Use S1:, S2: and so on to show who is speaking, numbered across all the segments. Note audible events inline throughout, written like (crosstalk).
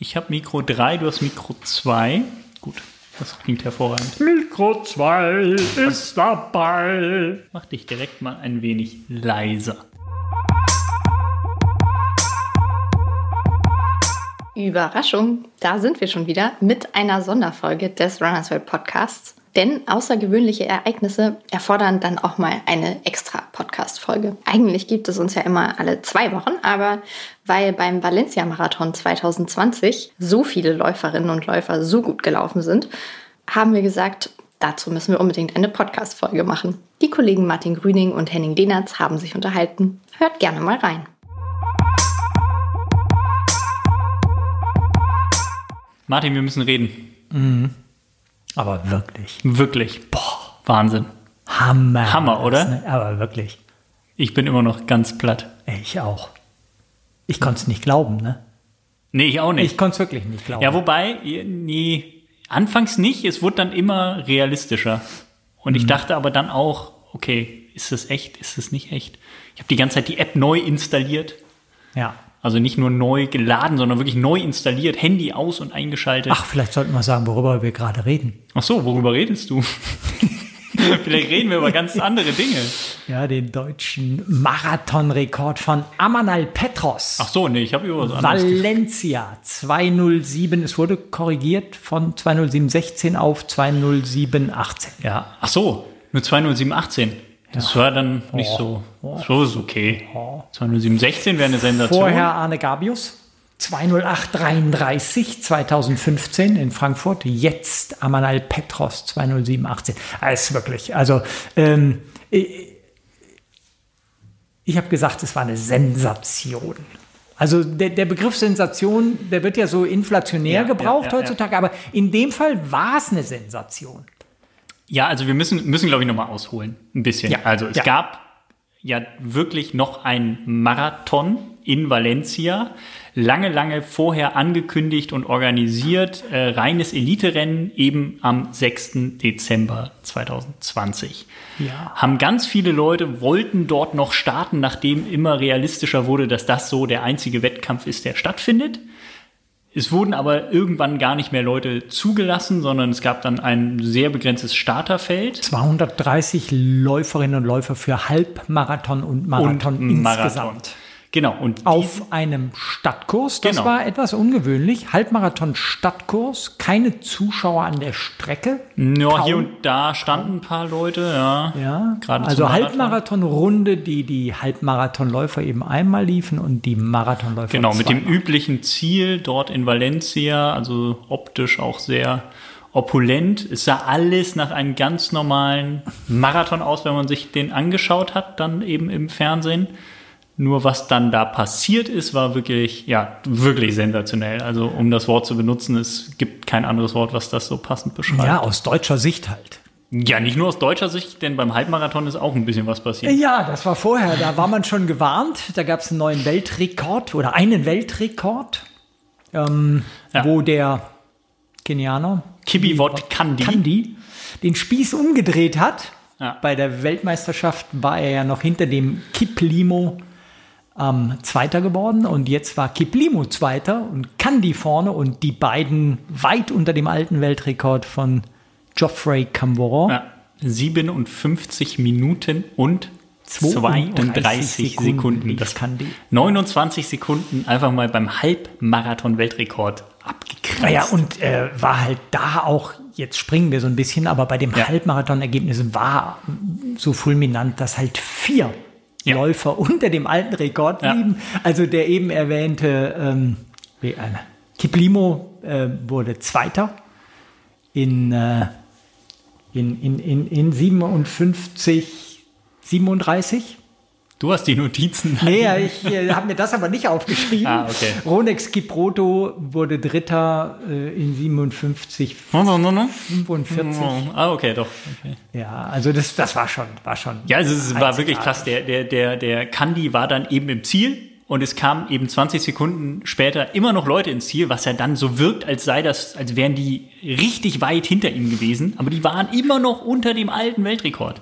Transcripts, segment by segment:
S1: Ich habe Mikro 3, du hast Mikro 2. Gut, das klingt hervorragend.
S2: Mikro 2 ist dabei.
S1: Mach dich direkt mal ein wenig leiser.
S3: Überraschung, da sind wir schon wieder mit einer Sonderfolge des Runners World Podcasts. Denn außergewöhnliche Ereignisse erfordern dann auch mal eine extra Podcast-Folge. Eigentlich gibt es uns ja immer alle zwei Wochen, aber weil beim Valencia-Marathon 2020 so viele Läuferinnen und Läufer so gut gelaufen sind, haben wir gesagt, dazu müssen wir unbedingt eine Podcast-Folge machen. Die Kollegen Martin Grüning und Henning Lehnertz haben sich unterhalten. Hört gerne mal rein.
S1: Martin, wir müssen reden.
S2: Aber wirklich.
S1: Wirklich. Boah, Wahnsinn.
S2: Hammer.
S1: Hammer, oder?
S2: ne? Aber wirklich.
S1: Ich bin immer noch ganz platt.
S2: Ich auch. Ich konnte es nicht glauben, ne?
S1: Nee, ich auch nicht.
S2: Ich konnte es wirklich nicht glauben.
S1: Ja, wobei, nee, anfangs nicht, es wurde dann immer realistischer. Und ich dachte aber dann auch, okay, ist das echt, ist das nicht echt? Ich habe die ganze Zeit die App neu installiert.
S2: ja.
S1: Also nicht nur neu geladen, sondern wirklich neu installiert, Handy aus und eingeschaltet.
S2: Ach, vielleicht sollten wir sagen, worüber wir gerade reden.
S1: Ach so, worüber redest du? (laughs) Vielleicht reden wir über ganz andere Dinge.
S2: Ja, den deutschen Marathonrekord von Amanal Petros.
S1: Ach so, nee, ich habe über was anderes.
S2: Valencia 207. Es wurde korrigiert von 20716 auf 20718.
S1: Ja, ach so, nur 20718. Das war dann nicht so. So ist okay. 20716 wäre eine Sensation.
S2: Vorher Arne Gabius. 20833 2015 in Frankfurt. Jetzt Amanal Petros 20718. Alles wirklich. Also, ähm, ich, ich habe gesagt, es war eine Sensation. Also der, der Begriff Sensation, der wird ja so inflationär
S1: Ja,
S2: gebraucht
S1: ja, ja,
S2: heutzutage, aber in dem Fall war es eine Sensation.
S1: Ja, also wir müssen, müssen glaube ich, nochmal ausholen. Ein bisschen.
S2: Ja,
S1: Also es
S2: ja.
S1: gab ja wirklich noch ein Marathon in Valencia. Lange, lange vorher angekündigt und organisiert. Äh, reines Eliterennen eben am 6. Dezember 2020.
S2: Ja.
S1: Haben ganz viele Leute wollten dort noch starten, nachdem immer realistischer wurde, dass das so der einzige Wettkampf ist, der stattfindet. Es wurden aber irgendwann gar nicht mehr Leute zugelassen, sondern es gab dann ein sehr begrenztes Starterfeld.
S2: 230 Läuferinnen und Läufer für Halbmarathon und Marathon
S1: und
S2: insgesamt.
S1: Genau, und
S2: Auf einem Stadtkurs. Das
S1: Genau.
S2: war etwas ungewöhnlich. Halbmarathon-Stadtkurs, keine Zuschauer an der Strecke.
S1: ja,
S2: Kaum.
S1: hier und da standen ein paar Leute, ja.
S2: Ja,
S1: Gerade
S2: also
S1: Marathon.
S2: Halbmarathon-Runde, die die Halbmarathonläufer eben einmal liefen und die Marathonläufer
S1: Genau, mit dem
S2: zweimal.
S1: üblichen Ziel dort in Valencia, also optisch auch sehr opulent. Es sah alles nach einem ganz normalen Marathon aus, wenn man sich den angeschaut hat, dann eben im Fernsehen. Nur was dann da passiert ist, war wirklich, ja, wirklich sensationell. Also um das Wort zu benutzen, es gibt kein anderes Wort, was das so passend beschreibt.
S2: Ja, aus deutscher Sicht halt.
S1: Ja, nicht nur aus deutscher Sicht, denn beim Halbmarathon ist auch ein bisschen was passiert.
S2: Ja, das war vorher. Da war man schon gewarnt. Da gab es einen neuen Weltrekord oder einen Weltrekord, ähm,
S1: Ja.
S2: wo der Kenianer
S1: Kibiwot Kandi.
S2: Kandi den Spieß umgedreht hat.
S1: Ja.
S2: Bei der Weltmeisterschaft war er ja noch hinter dem Kiplimo ähm, Zweiter geworden und jetzt war Kiplimo Zweiter und Kandi vorne und die beiden weit unter dem alten Weltrekord von Geoffrey Camboron.
S1: Ja, 57 Minuten und 32,
S2: 32
S1: Sekunden.
S2: Sekunden
S1: Das
S2: kann die.
S1: 29 Sekunden einfach mal beim Halbmarathon-Weltrekord abgekratzt.
S2: Naja, und äh, war halt da auch, jetzt springen wir so ein bisschen, aber bei dem
S1: Ja.
S2: Halbmarathon-Ergebnis war so fulminant, dass halt vier
S1: Ja.
S2: Läufer unter dem alten Rekord
S1: Ja.
S2: blieben. Also der eben erwähnte ähm, wie, äh, Kiplimo äh, wurde Zweiter in, äh, in, in, in, in 57, 37.
S1: Du hast die Notizen.
S2: Nee, ja, ich äh, habe mir das aber nicht aufgeschrieben. (laughs)
S1: Ah, okay.
S2: Ronex Kiproto wurde Dritter äh, in 57,
S1: No, no, no, no.
S2: 45.
S1: Ah, okay, doch. Okay.
S2: Ja, also das, das war schon, war schon.
S1: Ja, also es war wirklich krass. Der, der, der, der Kandi war dann eben im Ziel. und es kamen eben 20 Sekunden später immer noch Leute ins Ziel, was ja dann so wirkt, als sei das, als wären die richtig weit hinter ihm gewesen, aber die waren immer noch unter dem alten Weltrekord.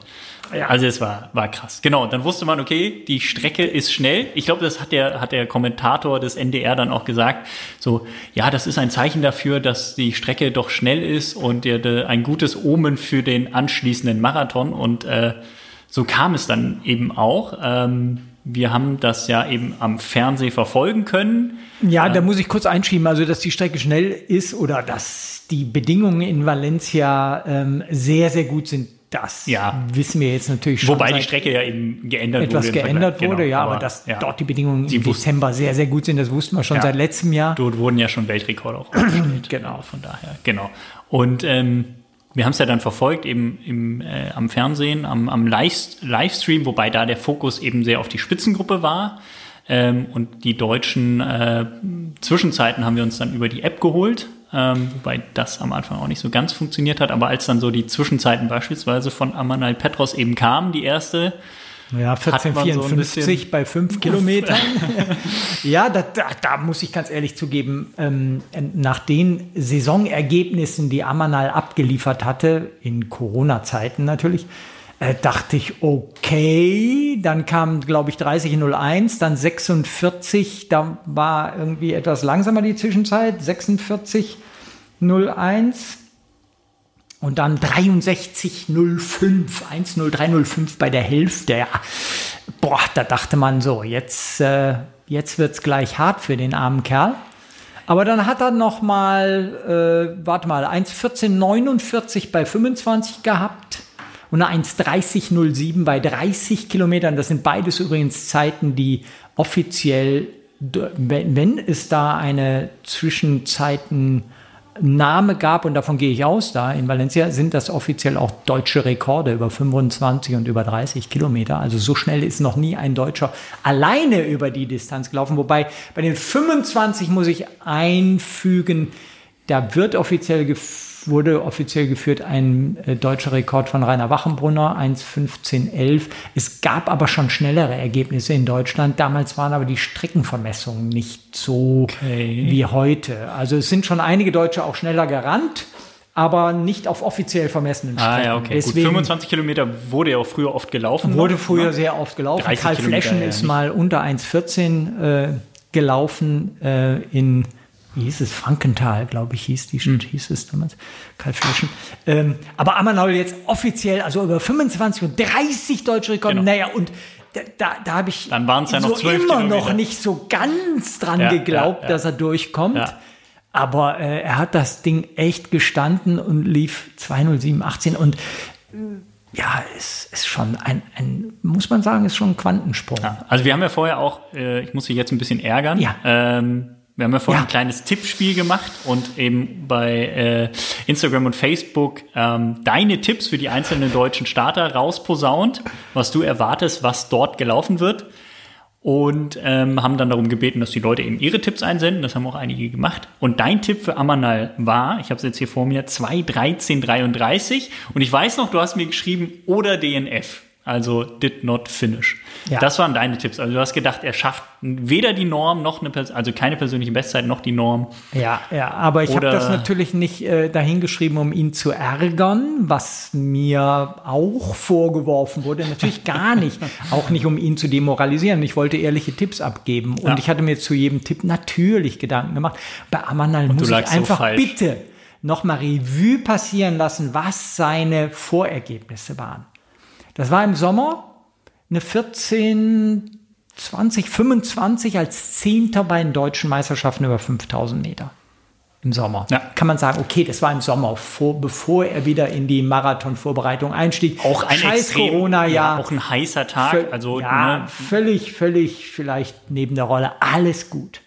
S1: Ja. Also es war, war krass. Genau, dann wusste man, okay, die Strecke ist schnell. Ich glaube, das hat der, hat der Kommentator des NDR dann auch gesagt. So, ja, das ist ein Zeichen dafür, dass die Strecke doch schnell ist und der, der, ein gutes Omen für den anschließenden Marathon. Und äh, so kam es dann eben auch. Ähm, wir haben das ja eben am Fernsehen verfolgen können.
S2: Ja, da muss ich kurz einschieben, also dass die Strecke schnell ist oder dass die Bedingungen in Valencia ähm, sehr, sehr gut sind. Das ja. wissen wir jetzt natürlich schon.
S1: Wobei die Strecke ja eben geändert
S2: etwas
S1: wurde.
S2: Etwas geändert wurde, genau, ja, aber, aber dass ja. dort die Bedingungen im Dezember sehr, sehr gut sind, das wussten wir schon ja. seit letztem Jahr.
S1: Dort wurden ja schon Weltrekorde auch aufgestellt. (clears throat) genau. Von daher, genau. Und ähm, wir haben es ja dann verfolgt, eben im, äh, am Fernsehen, am, am Live Livestream, wobei da der Fokus eben sehr auf die Spitzengruppe war. Ähm, und die deutschen äh, Zwischenzeiten haben wir uns dann über die App geholt, ähm, wobei das am Anfang auch nicht so ganz funktioniert hat. Aber als dann so die Zwischenzeiten beispielsweise von Amanal Petros eben kamen, die erste,
S2: ja, 1454 so bei fünf (laughs) Kilometern. ja, da, da, da, muss ich ganz ehrlich zugeben, ähm, nach den Saisonergebnissen, die Amanal abgeliefert hatte, in Corona-Zeiten natürlich, äh, dachte ich, okay, dann kam, glaube ich, 30.01, dann 46, da war irgendwie etwas langsamer die Zwischenzeit, 46.01 und dann 6305, 10305 bei der Hälfte. Ja. Boah, da dachte man so, jetzt, äh, jetzt wird es gleich hart für den armen Kerl. Aber dann hat er noch mal, äh, warte mal, 1,1449 bei 25 gehabt und eine 1,3007 bei 30 Kilometern. Das sind beides übrigens Zeiten, die offiziell, wenn, es da eine Zwischenzeiten Name gab, und davon gehe ich aus, da in Valencia sind das offiziell auch deutsche Rekorde über 25 und über 30 Kilometer. Also so schnell ist noch nie ein Deutscher alleine über die Distanz gelaufen. Wobei bei den 25 muss ich einfügen, da wird offiziell geführt, wurde offiziell geführt ein äh, deutscher Rekord von Rainer Wachenbrunner, 1.15.11. Es gab aber schon schnellere Ergebnisse in Deutschland. Damals waren aber die Streckenvermessungen nicht so okay. wie heute. Also es sind schon einige Deutsche auch schneller gerannt aber nicht auf offiziell vermessenen Strecken. Ah,
S1: ja, okay. Deswegen Gut, 25 Kilometer wurde ja auch früher oft gelaufen.
S2: Wurde noch, früher ne? sehr oft gelaufen. Karl Fleschen ja, ist mal unter 1,14 äh, gelaufen äh, in wie hieß es, Frankenthal, glaube ich, hieß die Stadt, hm. hieß es damals, Karl Fleschen. Ähm, aber Amanol jetzt offiziell, also über 25 und 30 deutsche Rekorde, genau. naja, und da, da, habe ich
S1: Dann waren's ja noch
S2: so immer noch nicht so ganz dran ja, geglaubt, ja, ja. dass er durchkommt. Aber äh, er hat das Ding echt gestanden und lief 20718 und ja, es ist schon ein, ein, muss man sagen, ist schon ein Quantensprung.
S1: also wir haben ja vorher auch, äh, ich muss dich jetzt ein bisschen ärgern, ja. ähm, wir haben ja vorhin ja. ein kleines Tippspiel gemacht und eben bei äh, Instagram und Facebook ähm, deine Tipps für die einzelnen deutschen Starter rausposaunt, was du erwartest, was dort gelaufen wird. Und ähm, haben dann darum gebeten, dass die Leute eben ihre Tipps einsenden. Das haben auch einige gemacht. Und dein Tipp für Amanal war, ich habe es jetzt hier vor mir, 2.13.33. Und ich weiß noch, du hast mir geschrieben, oder DNF also did not finish. Ja. Das waren deine Tipps. Also du hast gedacht, er schafft weder die Norm noch eine, also keine persönliche Bestzeit noch die Norm.
S2: Ja, ja, aber ich habe das natürlich nicht äh, dahingeschrieben, um ihn zu ärgern, was mir auch vorgeworfen wurde. Natürlich gar (laughs) nicht. auch nicht, um ihn zu demoralisieren. Ich wollte ehrliche Tipps abgeben und ja. ich hatte mir zu jedem Tipp natürlich Gedanken gemacht. Bei Amanal muss ich einfach so bitte nochmal Revue passieren lassen, was seine Vorergebnisse waren. Das war im Sommer eine 14, 20, 25 als Zehnter bei den deutschen Meisterschaften über 5000 Meter. Im Sommer. Ja. Kann man sagen, okay, das war im Sommer, vor, bevor er wieder in die Marathonvorbereitung einstieg.
S1: Auch ein Scheiß Corona-Jahr. Ja, auch ein heißer Tag.
S2: also, ja, ne. völlig, völlig vielleicht neben der Rolle. Alles gut.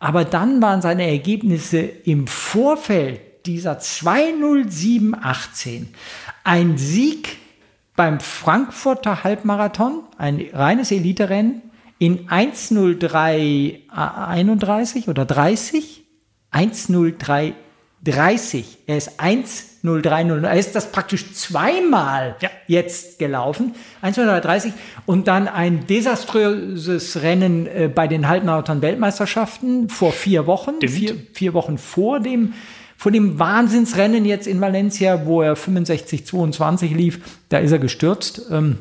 S2: Aber dann waren seine Ergebnisse im Vorfeld dieser 20718 ein Sieg beim Frankfurter Halbmarathon, ein reines Eliterennen, in 1.03.31 oder 30, 1.03.30. Er ist 1 0300. Er ist das praktisch zweimal
S1: Ja.
S2: jetzt gelaufen. 1,30 und dann ein desaströses Rennen äh, bei den Halbmarathon-Weltmeisterschaften vor vier Wochen. Vier, vier Wochen vor dem, vor dem Wahnsinnsrennen jetzt in Valencia, wo er 65,22 lief. Da ist er gestürzt. Ähm,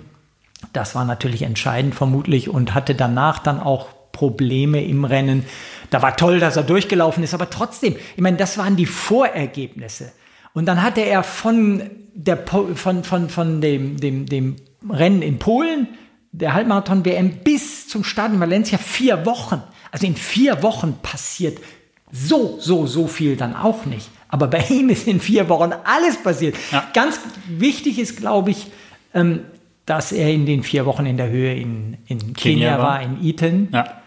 S2: das war natürlich entscheidend vermutlich und hatte danach dann auch Probleme im Rennen. Da war toll, dass er durchgelaufen ist, aber trotzdem, ich meine, das waren die Vorergebnisse. Und dann hatte er von, der, von, von, von dem, dem, dem Rennen in Polen, der Halbmarathon-WM, bis zum Start in Valencia vier Wochen. Also in vier Wochen passiert so, so, so viel dann auch nicht. Aber bei ihm ist in vier Wochen alles passiert.
S1: Ja.
S2: Ganz wichtig ist, glaube ich, ähm, dass er in den vier Wochen in der Höhe in, in Kenia,
S1: Kenia war.
S2: war, in Eton.
S1: Ja.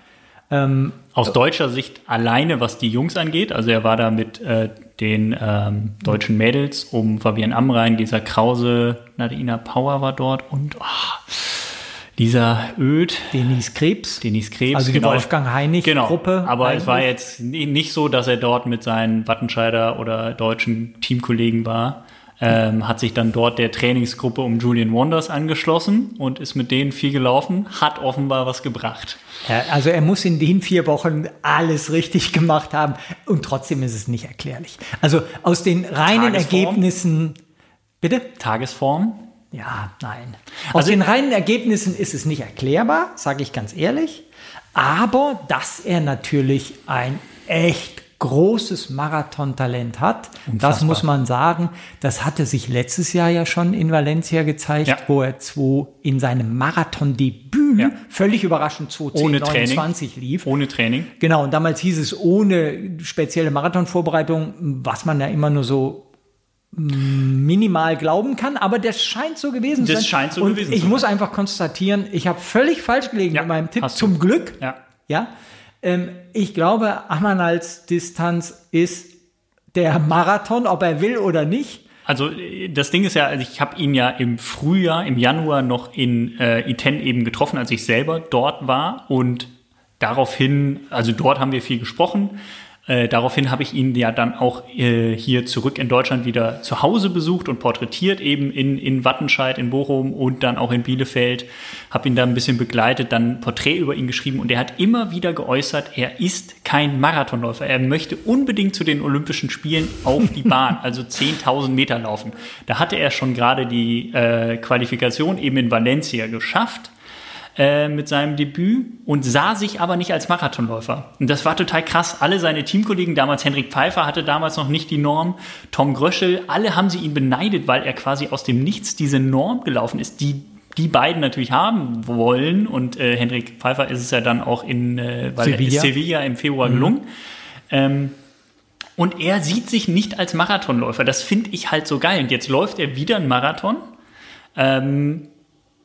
S1: Aus deutscher Sicht alleine, was die Jungs angeht. Also er war da mit äh, den ähm, deutschen Mädels um Fabian Amrein, Lisa Krause, Nadina Power war dort und oh, Lisa Oeth,
S2: Denise Krebs.
S1: Denise Krebs.
S2: Also die Wolfgang Heinig
S1: genau.
S2: Gruppe
S1: Aber es war jetzt ni- nicht so, dass er dort mit seinen Wattenscheider oder deutschen Teamkollegen war. Ähm, hat sich dann dort der Trainingsgruppe um Julian Wonders angeschlossen und ist mit denen viel gelaufen, hat offenbar was gebracht.
S2: Ja, also er muss in den vier Wochen alles richtig gemacht haben und trotzdem ist es nicht erklärlich. Also aus den reinen
S1: Tagesform?
S2: Ergebnissen, bitte?
S1: Tagesform.
S2: Ja, nein. Aus
S1: Also-
S2: den reinen Ergebnissen ist es nicht erklärbar, sage ich ganz ehrlich. Aber dass er natürlich ein echt großes Marathontalent hat, das
S1: Unfassbar.
S2: muss man sagen. Das hatte sich letztes Jahr ja schon in Valencia gezeigt,
S1: Ja.
S2: wo er zwei in seinem Marathondebüt
S1: Ja.
S2: völlig überraschend 2.10,
S1: Ohne Training.
S2: 29 lief.
S1: Ohne Training.
S2: Genau, und damals hieß es ohne spezielle Marathonvorbereitung, was man ja immer nur so minimal glauben kann, aber das scheint so gewesen zu
S1: Das
S2: sein.
S1: scheint so
S2: und
S1: gewesen
S2: Ich
S1: zu
S2: muss einfach konstatieren, ich habe völlig falsch gelegen
S1: Ja,
S2: mit meinem Tipp,
S1: du.
S2: zum Glück.
S1: Ja.
S2: Ja, ähm, ich glaube, Amanals Distanz ist der Marathon, ob er will oder nicht.
S1: Also äh, das Ding ist ja, also ich habe ihn ja im Frühjahr, im Januar noch in äh, Iten eben getroffen, als ich selber dort war und daraufhin, also dort haben wir viel gesprochen. Äh, daraufhin habe ich ihn ja dann auch äh, hier zurück in Deutschland wieder zu Hause besucht und porträtiert, eben in, in Wattenscheid, in Bochum und dann auch in Bielefeld. Habe ihn da ein bisschen begleitet, dann ein Porträt über ihn geschrieben und er hat immer wieder geäußert, er ist kein Marathonläufer. Er möchte unbedingt zu den Olympischen Spielen auf die Bahn, (laughs) also 10.000 Meter laufen. Da hatte er schon gerade die äh, Qualifikation eben in Valencia geschafft äh, mit seinem Debüt und sah sich aber nicht als Marathonläufer. Und das war total krass. Alle seine Teamkollegen, damals Henrik Pfeiffer hatte damals noch nicht die Norm, Tom Gröschel, alle haben sie ihn beneidet, weil er quasi aus dem Nichts diese Norm gelaufen ist, die die beiden natürlich haben wollen. Und äh, Henrik Pfeiffer ist es ja dann auch in äh,
S2: Sevilla.
S1: Sevilla im Februar gelungen. Ähm, und er sieht sich nicht als Marathonläufer. Das finde ich halt so geil. Und jetzt läuft er wieder einen Marathon. Ähm,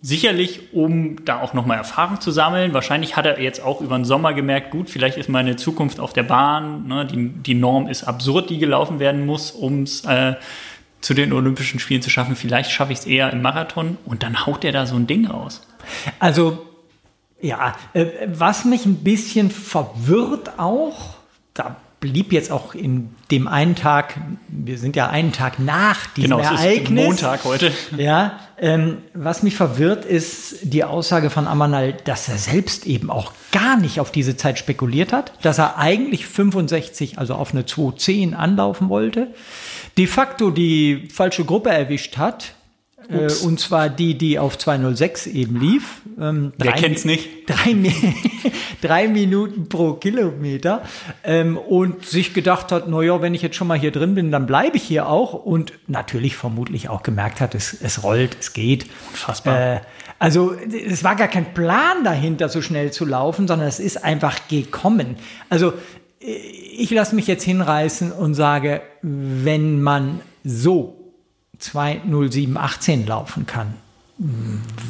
S1: sicherlich, um da auch nochmal Erfahrung zu sammeln. Wahrscheinlich hat er jetzt auch über den Sommer gemerkt, gut, vielleicht ist meine Zukunft auf der Bahn. Ne? Die, die Norm ist absurd, die gelaufen werden muss, um es äh, zu den Olympischen Spielen zu schaffen. Vielleicht schaffe ich es eher im Marathon. Und dann haut er da so ein Ding raus.
S2: Also, ja, äh, was mich ein bisschen verwirrt auch, da blieb jetzt auch in dem einen Tag, wir sind ja einen Tag nach diesem
S1: Genau, es ist
S2: Ereignis.
S1: Montag heute.
S2: Ja, ähm, was mich verwirrt, ist die Aussage von Amanal, dass er selbst eben auch gar nicht auf diese Zeit spekuliert hat, dass er eigentlich 65, also auf eine 210 anlaufen wollte, de facto die falsche Gruppe erwischt hat. Äh, und zwar die, die auf 206 eben lief. Ähm,
S1: Wer
S2: drei
S1: kennt's nicht?
S2: Drei, (laughs) drei Minuten pro Kilometer. Ähm, und sich gedacht hat, naja, wenn ich jetzt schon mal hier drin bin, dann bleibe ich hier auch. Und natürlich vermutlich auch gemerkt hat, es, es rollt, es geht.
S1: Unfassbar.
S2: Äh, also es war gar kein Plan dahinter, so schnell zu laufen, sondern es ist einfach gekommen. Also äh, ich lasse mich jetzt hinreißen und sage, wenn man so 20718 laufen kann,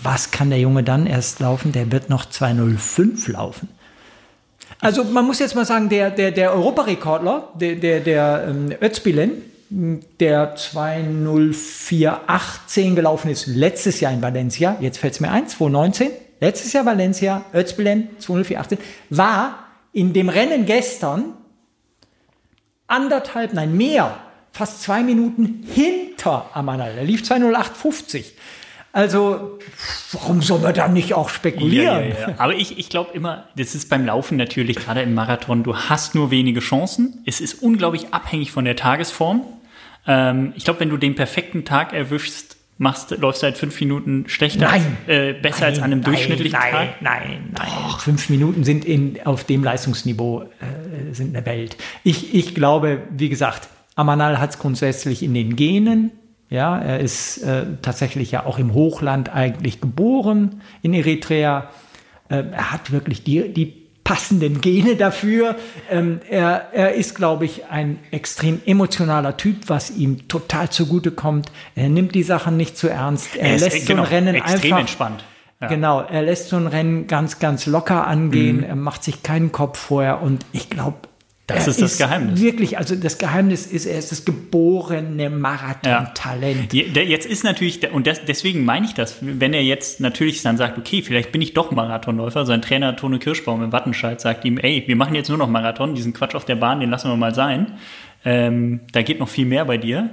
S2: was kann der Junge dann erst laufen? Der wird noch 205 laufen. Also man muss jetzt mal sagen, der, der, der Europarekordler, der, der, der ähm, Özbilen, der 20418 gelaufen ist letztes Jahr in Valencia, jetzt fällt es mir ein, 2019, letztes Jahr Valencia, Özbilen 20418, war in dem Rennen gestern anderthalb, nein mehr, fast zwei Minuten hinter Amanal. Er lief 208,50. Also, warum soll man dann nicht auch spekulieren?
S1: Ja, ja, ja. Aber ich, ich glaube immer, das ist beim Laufen natürlich, gerade im Marathon, du hast nur wenige Chancen. Es ist unglaublich abhängig von der Tagesform. Ähm, ich glaube, wenn du den perfekten Tag erwischst, machst, läufst du halt fünf Minuten schlechter,
S2: Nein.
S1: äh, besser als an einem
S2: Nein,
S1: durchschnittlichen
S2: nein,
S1: Tag.
S2: Nein, nein, Fünf Minuten sind in, auf dem Leistungsniveau äh, sind eine Welt. Ich, ich glaube, wie gesagt, Amanal hat es grundsätzlich in den Genen. Ja, er ist äh, tatsächlich ja auch im Hochland eigentlich geboren in Eritrea. Äh, er hat wirklich die, die passenden Gene dafür. Ähm, er, er ist, glaube ich, ein extrem emotionaler Typ, was ihm total zugutekommt. Er nimmt die Sachen nicht zu ernst. Er,
S1: Er ist,
S2: lässt
S1: äh,
S2: so ein
S1: genau,
S2: Rennen
S1: extrem
S2: einfach
S1: entspannt. Ja.
S2: Genau, er lässt so ein Rennen ganz, ganz locker angehen. Er macht sich keinen Kopf vorher und ich glaube,
S1: Das
S2: er
S1: ist das Geheimnis.
S2: Wirklich, also das Geheimnis ist, er ist das geborene Marathon-Talent.
S1: Der- Jetzt ist natürlich, und das, deswegen meine ich das, wenn er jetzt natürlich dann sagt, okay, vielleicht bin ich doch Marathonläufer, sein Trainer Tone Kirschbaum im Wattenscheid sagt ihm, ey, wir machen jetzt nur noch Marathon, diesen Quatsch auf der Bahn, den lassen wir mal sein. Ähm, da geht noch viel mehr bei dir.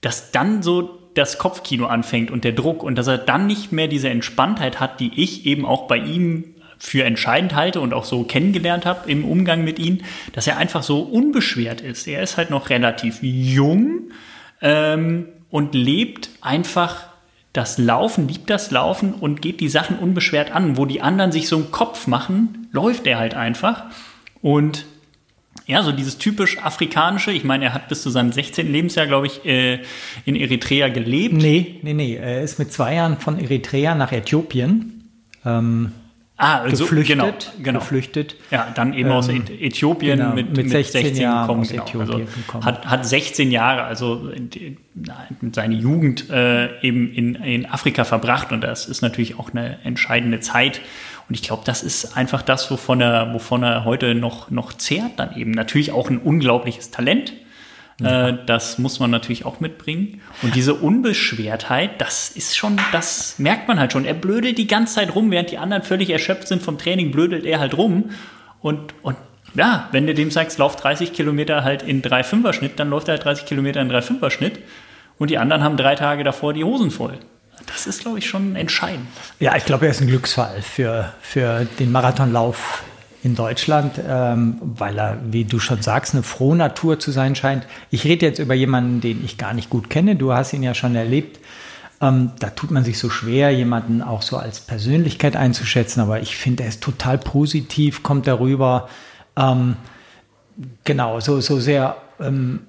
S1: Dass dann so das Kopfkino anfängt und der Druck und dass er dann nicht mehr diese Entspanntheit hat, die ich eben auch bei ihm für entscheidend halte und auch so kennengelernt habe im Umgang mit ihm, dass er einfach so unbeschwert ist. Er ist halt noch relativ jung ähm, und lebt einfach das Laufen, liebt das Laufen und geht die Sachen unbeschwert an. Wo die anderen sich so einen Kopf machen, läuft er halt einfach. Und ja, so dieses typisch afrikanische, ich meine, er hat bis zu seinem 16. Lebensjahr, glaube ich, äh, in Eritrea gelebt.
S2: Nee, nee, nee. Er ist mit zwei Jahren von Eritrea nach Äthiopien ähm,
S1: Ah, also,
S2: geflüchtet.
S1: genau, genau.
S2: geflüchtet.
S1: Ja, dann eben aus
S2: Ähm,
S1: Äthiopien
S2: genau,
S1: mit,
S2: mit 16 Jahren
S1: gekommen.
S2: aus
S1: Genau.
S2: Äthiopien
S1: Also hat, hat 16 Jahre, also seine Jugend äh, eben in, in Afrika verbracht und das ist natürlich auch eine entscheidende Zeit. Und ich glaube, das ist einfach das, wovon er, wovon er heute noch, noch zehrt dann eben. Natürlich auch ein unglaubliches Talent. Äh, das muss man natürlich auch mitbringen. Und diese Unbeschwertheit, das ist schon, das merkt man halt schon. Er blödelt die ganze Zeit rum, während die anderen völlig erschöpft sind vom Training, blödelt er halt rum. Und, und ja, wenn du dem sagst, lauf 30 Kilometer halt in 3,5er Schnitt, dann läuft er halt 30 Kilometer in 3,5er Schnitt. Und die anderen haben drei Tage davor die Hosen voll. Das ist, glaube ich, schon entscheidend.
S2: Ja, ich glaube, er ist ein Glücksfall für, für den Marathonlauf in Deutschland, ähm, weil er, wie du schon sagst, eine frohe Natur zu sein scheint. Ich rede jetzt über jemanden, den ich gar nicht gut kenne. Du hast ihn ja schon erlebt. Ähm, da tut man sich so schwer, jemanden auch so als Persönlichkeit einzuschätzen, aber ich finde, er ist total positiv, kommt darüber. Ähm, genau, so, so sehr ähm,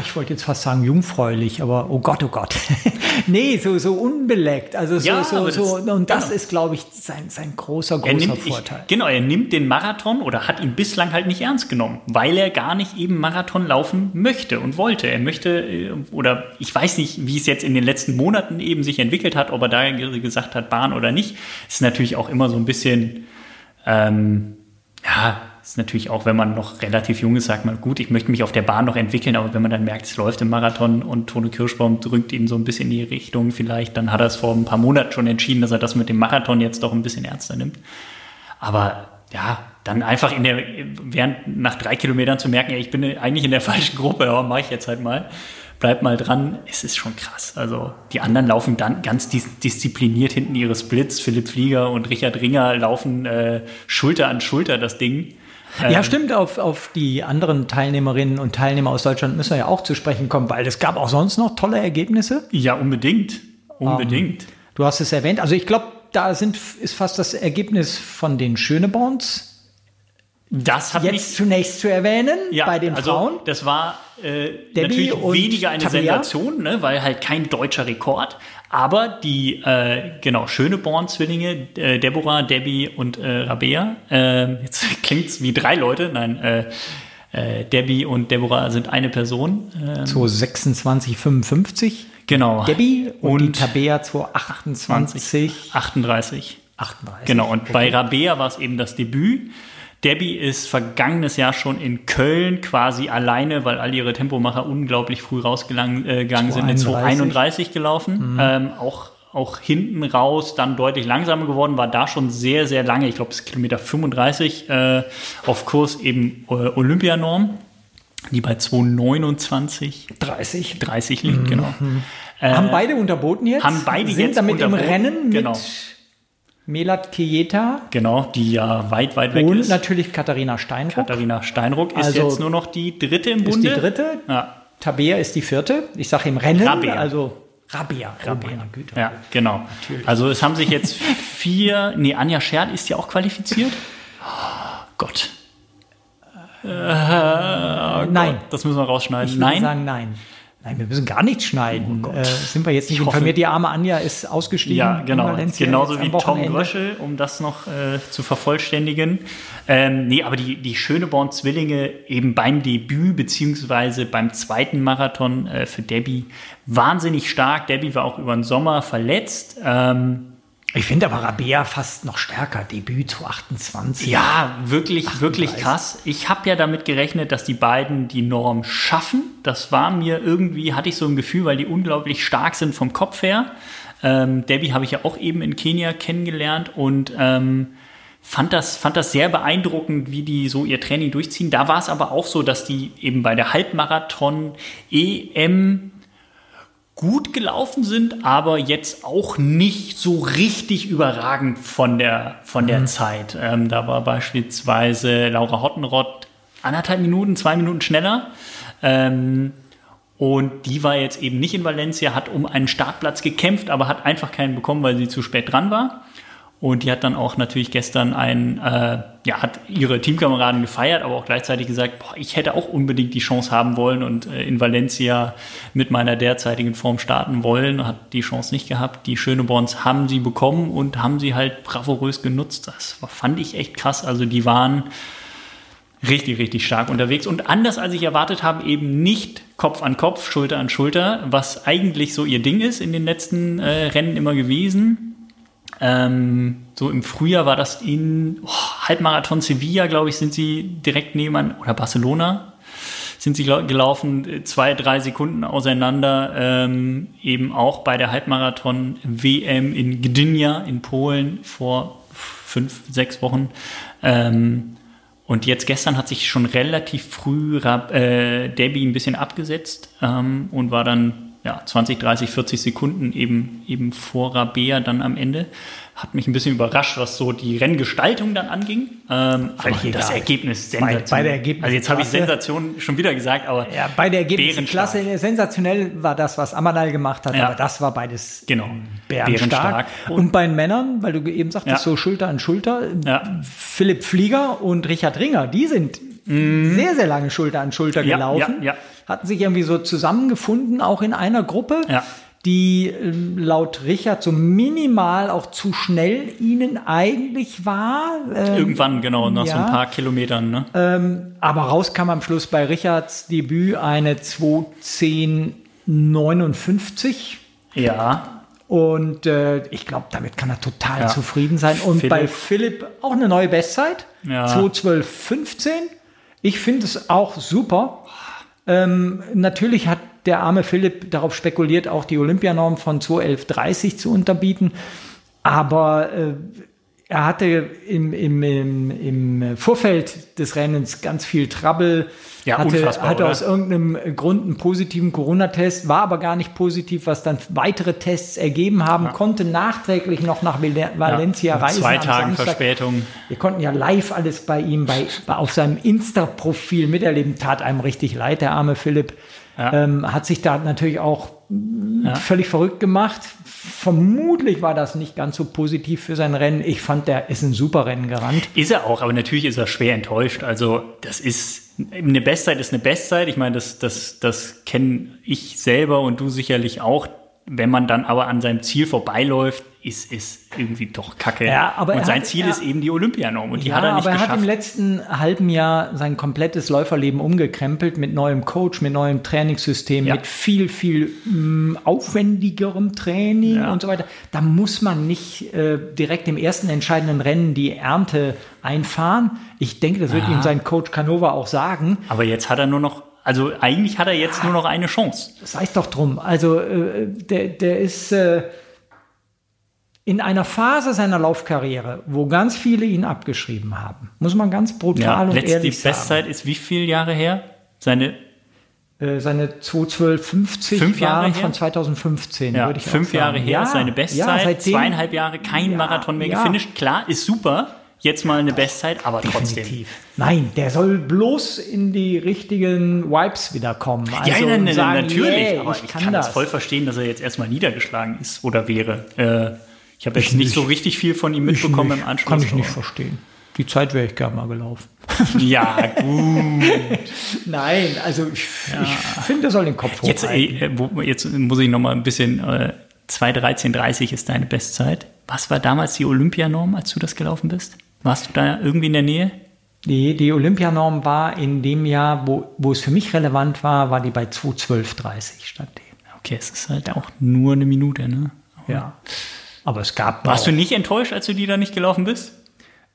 S2: Ich wollte jetzt fast sagen jungfräulich, aber oh Gott, oh Gott. (laughs) nee, so, so unbeleckt. Also so,
S1: Ja,
S2: so, so.
S1: das-
S2: und das
S1: genau.
S2: ist, glaube ich, sein, sein großer,
S1: Er
S2: großer
S1: nimmt,
S2: Vorteil.
S1: Ich, genau, er nimmt den Marathon oder hat ihn bislang halt nicht ernst genommen, weil er gar nicht eben Marathon laufen möchte und wollte. Er möchte, äh, oder ich weiß nicht, wie es jetzt in den letzten Monaten eben sich entwickelt hat, ob er da ge- gesagt hat, Bahn oder nicht. Ist natürlich auch immer so ein bisschen, ähm, ja, ist natürlich auch, wenn man noch relativ jung ist, sagt man, gut, ich möchte mich auf der Bahn noch entwickeln, aber wenn man dann merkt, es läuft im Marathon und Tone Kirschbaum drückt ihn so ein bisschen in die Richtung, vielleicht, dann hat er es vor ein paar Monaten schon entschieden, dass er das mit dem Marathon jetzt doch ein bisschen ernster nimmt. Aber ja, dann einfach in der, während nach drei Kilometern zu merken, ey, ich bin eigentlich in der (laughs) falschen Gruppe, aber mache ich jetzt halt mal. Bleib mal dran, es ist schon krass. Also die anderen laufen dann ganz dis diszipliniert hinten ihre Splits. Philipp Flieger und Richard Ringer laufen äh, Schulter an Schulter das Ding.
S2: Ja, stimmt, auf, auf die anderen Teilnehmerinnen und Teilnehmer aus Deutschland müssen wir ja auch zu sprechen kommen, weil es gab auch sonst noch tolle Ergebnisse.
S1: Ja, unbedingt. Unbedingt.
S2: Du hast es erwähnt. Also ich glaube, da sind, ist fast das Ergebnis von den Schöneborns
S1: das hat
S2: jetzt zunächst zu erwähnen
S1: Ja,
S2: bei den
S1: also
S2: Frauen.
S1: Das war äh, natürlich weniger eine
S2: Tabea.
S1: Sensation, ne, weil halt kein deutscher Rekord. Aber die, äh, genau, Schöneborn-Zwillinge, äh, Deborah, Debbie und äh, Rabea, äh, jetzt (laughs) klingt's wie drei Leute, nein, äh, äh, Debbie und Deborah sind eine Person. Äh,
S2: 226, 55.
S1: genau.
S2: Debbie und,
S1: und
S2: Tabea 228,
S1: 38.
S2: 38.
S1: Genau, und bei Rabea war es eben das Debüt. Debbie ist vergangenes Jahr schon in Köln quasi alleine, weil all ihre Tempomacher unglaublich früh rausgegangen äh, sind, mit
S2: 231
S1: 231 gelaufen. Ähm, auch, auch hinten raus dann deutlich langsamer geworden, war da schon sehr, sehr lange, ich glaube bis Kilometer 35 äh, auf Kurs eben äh, Olympianorm. die bei 229
S2: 30.
S1: 30 liegt, genau.
S2: haben beide unterboten jetzt?
S1: haben beide
S2: sind
S1: jetzt
S2: damit im Rennen mit
S1: genau.
S2: Melat Kieta
S1: Genau, die ja weit, weit weg
S2: und
S1: ist.
S2: natürlich Katharina Steinruck.
S1: Katharina Steinruck ist
S2: Also
S1: jetzt nur noch die dritte im
S2: ist
S1: Bunde.
S2: die dritte.
S1: Ja,
S2: Tabea ist die vierte. Ich sage im Rennen.
S1: Rabea.
S2: Also Rabea. Rabea. Oh, Güte.
S1: ja genau. Also es haben sich jetzt vier, nee, Anja Schert ist ja auch qualifiziert. Oh (laughs) Gott. Äh, oh
S2: Nein.
S1: Gott, das müssen wir rausschneiden.
S2: Ich
S1: Nein,
S2: sagen, nein. Nein, wir müssen gar nichts schneiden. äh, sind wir jetzt nicht
S1: Ich
S2: informiert? Die arme Anja ist ausgestiegen.
S1: Ja, genau. Genauso wie Tom. Gröschel, um das noch äh, zu vervollständigen. Ähm, nee, aber die, die Schöneborn-Zwillinge eben beim Debüt beziehungsweise beim zweiten Marathon äh, für Debbie wahnsinnig stark. Debbie war auch über den Sommer verletzt. Ähm,
S2: Ich finde aber Rabea fast noch stärker. Debüt zu 28.
S1: ja, wirklich, wirklich
S2: 38.
S1: krass. Ich habe ja damit gerechnet, dass die beiden die Norm schaffen. Das war mir irgendwie, hatte ich so ein Gefühl, weil die unglaublich stark sind vom Kopf her. Ähm, Debbie habe ich ja auch eben in Kenia kennengelernt und ähm, fand, das, fand das sehr beeindruckend, wie die so ihr Training durchziehen. Da war es aber auch so, dass die eben bei der Halbmarathon EM gut gelaufen sind, aber jetzt auch nicht so richtig überragend von der, von der Zeit. Ähm, da war beispielsweise Laura Hottenrott anderthalb Minuten, zwei Minuten schneller. Ähm, und die war jetzt eben nicht in Valencia, hat um einen Startplatz gekämpft, aber hat einfach keinen bekommen, weil sie zu spät dran war. Und die hat dann auch natürlich gestern ein, äh, ja, hat ihre Teamkameraden gefeiert, aber auch gleichzeitig gesagt, boah, ich hätte auch unbedingt die Chance haben wollen und äh, in Valencia mit meiner derzeitigen Form starten wollen, hat die Chance nicht gehabt. Die Schöneborns haben sie bekommen und haben sie halt bravourös genutzt. Das fand ich echt krass. Also die waren richtig, richtig stark unterwegs und anders als ich erwartet habe, eben nicht Kopf an Kopf, Schulter an Schulter, was eigentlich so ihr Ding ist in den letzten äh, Rennen immer gewesen. Ähm, so im Frühjahr war das in oh, Halbmarathon Sevilla, glaube ich, sind sie direkt nebenan, oder Barcelona sind sie gelaufen, äh, zwei, drei Sekunden auseinander, ähm, eben auch bei der Halbmarathon WM in Gdynia in Polen vor fünf, sechs Wochen. Ähm, und jetzt gestern hat sich schon relativ früh äh, Debbie ein bisschen abgesetzt ähm, und war dann ja, 20, 30, 40 Sekunden eben, eben vor Rabea dann am Ende. Hat mich ein bisschen überrascht, was so die Renngestaltung dann anging. Ähm, aber das. Ergebnis
S2: Bei-
S1: sensationell.
S2: bei der Ergebnisklasse-
S1: also jetzt habe ich Sensation schon wieder gesagt, aber
S2: Ja, bei der. Ergebnisklasse sensationell war das, was Amanal gemacht hat,
S1: Ja.
S2: aber das war beides
S1: Genau.
S2: bärenstark.
S1: Bärenstark.
S2: Und, bei den Männern, weil du eben sagtest,
S1: Ja.
S2: so Schulter an Schulter,
S1: Ja.
S2: Philipp Flieger und Richard Ringer, die sind sehr, sehr lange Schulter an Schulter gelaufen.
S1: ja, ja.
S2: Hatten sich irgendwie so zusammengefunden, auch in einer Gruppe.
S1: Ja.
S2: die ähm, laut Richard so minimal auch zu schnell ihnen eigentlich war. Ähm,
S1: irgendwann, genau, nach so
S2: ja.
S1: ein paar Kilometern. Ne?
S2: Ähm, aber raus kam am Schluss bei Richards Debüt eine 2.10.59.
S1: Ja,
S2: Und äh, ich glaube, damit kann er total
S1: Ja.
S2: zufrieden sein. Und
S1: Philipp.
S2: bei Philipp auch eine neue Bestzeit.
S1: Ja.
S2: 2.12.15. Ich finde es auch super. Ähm, natürlich hat der arme Philipp darauf spekuliert, auch die Olympianorm von 2.11.30 zu unterbieten. Aber äh, er hatte im, im, im, im Vorfeld des Rennens ganz viel Trouble.
S1: Ja,
S2: hatte, hatte aus irgendeinem Grund einen positiven Corona-Test, war aber gar nicht positiv, was dann weitere Tests ergeben haben, konnte nachträglich noch nach Val- Valencia
S1: mit
S2: reisen.
S1: Zwei Tagen
S2: Samstag.
S1: Verspätung.
S2: Wir konnten ja live alles bei ihm bei, bei auf seinem Insta-Profil miterleben. Tat einem richtig leid, der arme Philipp.
S1: Ja.
S2: Ähm, hat sich da natürlich auch mh, völlig verrückt gemacht. Vermutlich war das nicht ganz so positiv für sein Rennen. Ich fand, der ist ein super Rennen gerannt.
S1: Ist er auch, aber natürlich ist er schwer enttäuscht. Also das ist eine Bestzeit ist eine Bestzeit. Ich meine, das, das, das kenne ich selber und du sicherlich auch. Wenn man dann aber an seinem Ziel vorbeiläuft, ist es irgendwie doch kacke.
S2: Ja, aber
S1: und sein
S2: hat-
S1: Ziel
S2: er-
S1: ist eben die Olympianorm und die
S2: ja,
S1: hat er nicht
S2: aber er hat im
S1: geschafft.
S2: letzten halben Jahr sein komplettes Läuferleben umgekrempelt mit neuem Coach, mit neuem Trainingssystem,
S1: Ja.
S2: mit viel, viel mh, aufwendigerem Training
S1: Ja.
S2: und so weiter. Da muss man nicht äh, direkt im ersten entscheidenden Rennen die Ernte einfahren. Ich denke, das wird ihm sein Coach Canova auch sagen.
S1: aber jetzt hat er nur noch, also eigentlich hat er jetzt nur noch eine Chance.
S2: Sei es doch drum. Also äh, der, der ist äh, in einer Phase seiner Laufkarriere, wo ganz viele ihn abgeschrieben haben. Muss man ganz brutal
S1: Ja,
S2: und
S1: letzte
S2: ehrlich sagen.
S1: Bestzeit ist wie viele Jahre her? Seine
S2: Äh, seine 21250
S1: Fünf Jahre
S2: waren
S1: her?
S2: von 2015,
S1: ja,
S2: würde ich
S1: fünf. Jahre her ist seine Bestzeit.
S2: seitdem-
S1: zweieinhalb Jahre kein
S2: Ja,
S1: Marathon mehr
S2: ja.
S1: gefinisht. Klar, ist super. Jetzt mal eine Bestzeit, aber trotzdem.
S2: Definitiv. Nein, der soll bloß in die richtigen Vibes wiederkommen. Also
S1: ja, nein, nein,
S2: sagen,
S1: natürlich.
S2: yeah,
S1: aber
S2: ich
S1: ich
S2: kann,
S1: kann
S2: das.
S1: das voll verstehen, dass er jetzt erstmal niedergeschlagen ist oder wäre. Äh, ich habe jetzt nicht so richtig viel von ihm mitbekommen
S2: nicht,
S1: im Anschluss.
S2: Kann ich nicht verstehen. Die Zeit wäre ich gerne mal gelaufen. (laughs)
S1: Ja, gut. (laughs)
S2: Nein, also ich, ich finde, er soll den Kopf
S1: Jetzt,
S2: hochhalten.
S1: äh, wo, jetzt muss ich noch mal ein bisschen. Äh, 2.13.30 ist deine Bestzeit. Was war damals die Olympianorm, als du das gelaufen bist? Warst du da irgendwie in der Nähe?
S2: Die, die Olympianorm war in dem Jahr, wo, wo es für mich relevant war, war die bei 212,30 statt dem.
S1: Okay, es ist halt auch nur eine Minute, ne?
S2: Ja. Aber es gab
S1: Warst
S2: auch,
S1: du nicht enttäuscht, als du die da nicht gelaufen bist?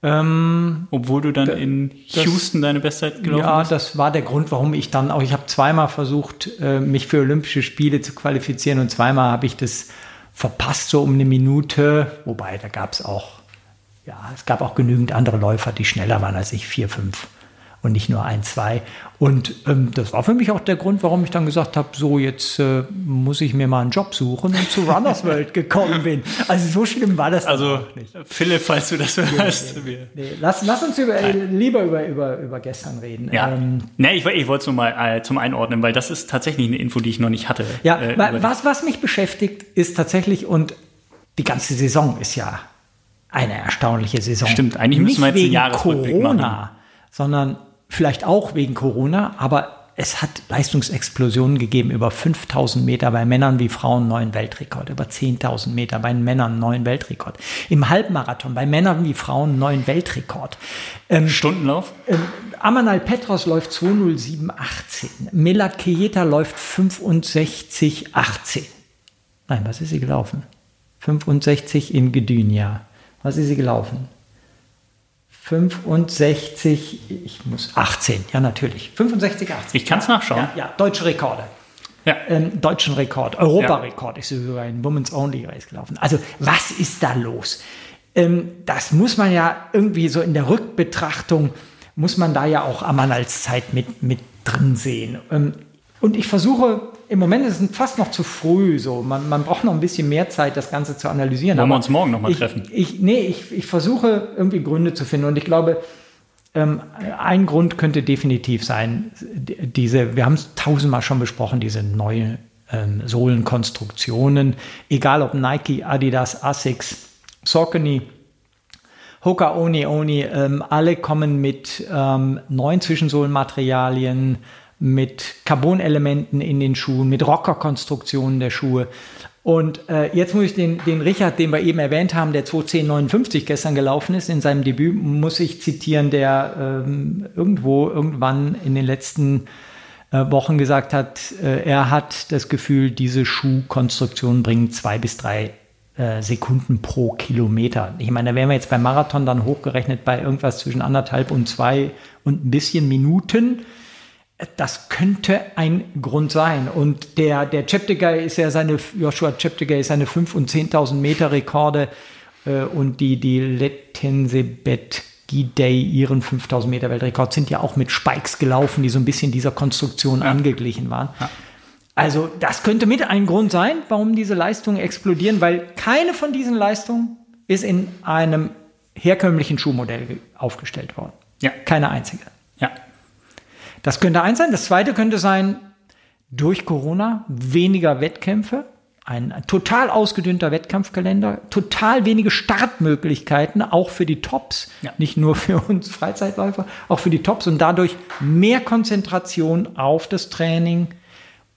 S2: ähm,
S1: Obwohl du dann in
S2: das-
S1: Houston deine Bestzeit gelaufen
S2: Ja,
S1: bist?
S2: das war der Grund, warum ich dann auch, ich habe zweimal versucht, äh, mich für Olympische Spiele zu qualifizieren und zweimal habe ich das verpasst, so um eine Minute. Wobei, da gab es auch, ja, es gab auch genügend andere Läufer, die schneller waren als ich, vier, fünf und nicht nur ein, zwei. Und ähm, das war für mich auch der Grund, warum ich dann gesagt habe, so jetzt äh, muss ich mir mal einen Job suchen und zu Runners World gekommen bin. Also so schlimm war das
S1: Also,
S2: nicht.
S1: Philipp, falls du das hörst. wir-
S2: Nee, lass, lass uns über, äh, lieber über, über, über gestern reden.
S1: Ja,
S2: Ähm,
S1: ne, ich, ich wollte es nur mal äh, zum Einordnen, weil das ist tatsächlich eine Info, die ich noch nicht hatte.
S2: Ja,
S1: äh,
S2: was, was mich beschäftigt, ist tatsächlich, und die ganze Saison ist ja eine erstaunliche Saison.
S1: Stimmt, eigentlich müssen
S2: Nicht
S1: wir jetzt
S2: wegen Corona,
S1: machen.
S2: sondern vielleicht auch wegen Corona, aber es hat Leistungsexplosionen gegeben über 5000 Meter bei Männern wie Frauen neuen Weltrekord, über 10.000 Meter bei Männern neuen Weltrekord, im Halbmarathon bei Männern wie Frauen neuen Weltrekord.
S1: Stundenlauf?
S2: Ähm, Amanal Petros läuft 207,18. Melat Kejeta läuft 65,18. Nein, was ist sie gelaufen? 65 in Gdynia. Was ist sie gelaufen? 65, ich muss 18, ja natürlich. 65, 18.
S1: Ich kann es nachschauen.
S2: Ja, ja, deutsche Rekorde.
S1: Ja.
S2: Ähm, deutschen Rekord, Europarekord ist sogar in Women's Only Race gelaufen. Also was ist da los? Ähm, das muss man ja irgendwie so in der Rückbetrachtung, muss man da ja auch Amman als Zeit mit, mit drin sehen. Ähm, und ich versuche, im Moment ist es fast noch zu früh so. Man, man braucht noch ein bisschen mehr Zeit, das Ganze zu analysieren.
S1: Wollen wir
S2: Aber
S1: uns morgen noch mal
S2: ich,
S1: treffen?
S2: Ich, nee, ich, ich versuche irgendwie Gründe zu finden. Und ich glaube, ähm, ein Grund könnte definitiv sein, die- diese, wir haben es tausendmal schon besprochen, diese neue ähm, Sohlenkonstruktionen, egal ob Nike, Adidas, Asics, Saucony, Hoka Oni Oni, ähm, alle kommen mit ähm, neuen Zwischensohlenmaterialien, mit Carbon-Elementen in den Schuhen, mit Rockerkonstruktionen der Schuhe. Und äh, jetzt muss ich den, den Richard, den wir eben erwähnt haben, der 21059 gestern gelaufen ist, in seinem Debüt, muss ich zitieren, der ähm, irgendwo, irgendwann in den letzten äh, Wochen gesagt hat, äh, er hat das Gefühl, diese Schuhkonstruktionen bringen zwei bis drei äh, Sekunden pro Kilometer. Ich meine, da wären wir jetzt beim Marathon dann hochgerechnet bei irgendwas zwischen anderthalb und zwei und ein bisschen Minuten. Das könnte ein Grund sein. Und der, der Cheptegei ist ja seine, Joshua Cheptegei ist seine 5.000 und 10.000 Meter Rekorde äh, und die, die Letensebet Gidey ihren 5000 Meter Weltrekord sind ja auch mit Spikes gelaufen, die so ein bisschen dieser Konstruktion angeglichen waren. Also das könnte mit ein Grund sein, warum diese Leistungen explodieren, weil keine von diesen Leistungen ist in einem herkömmlichen Schuhmodell ge- aufgestellt worden.
S1: Ja.
S2: Keine einzige.
S1: Ja.
S2: Das könnte eins sein. Das zweite könnte sein, durch Corona weniger Wettkämpfe, ein total ausgedünnter Wettkampfkalender, total wenige Startmöglichkeiten, auch für die Tops,
S1: Ja.
S2: nicht nur für uns Freizeitläufer, auch für die Tops und dadurch mehr Konzentration auf das Training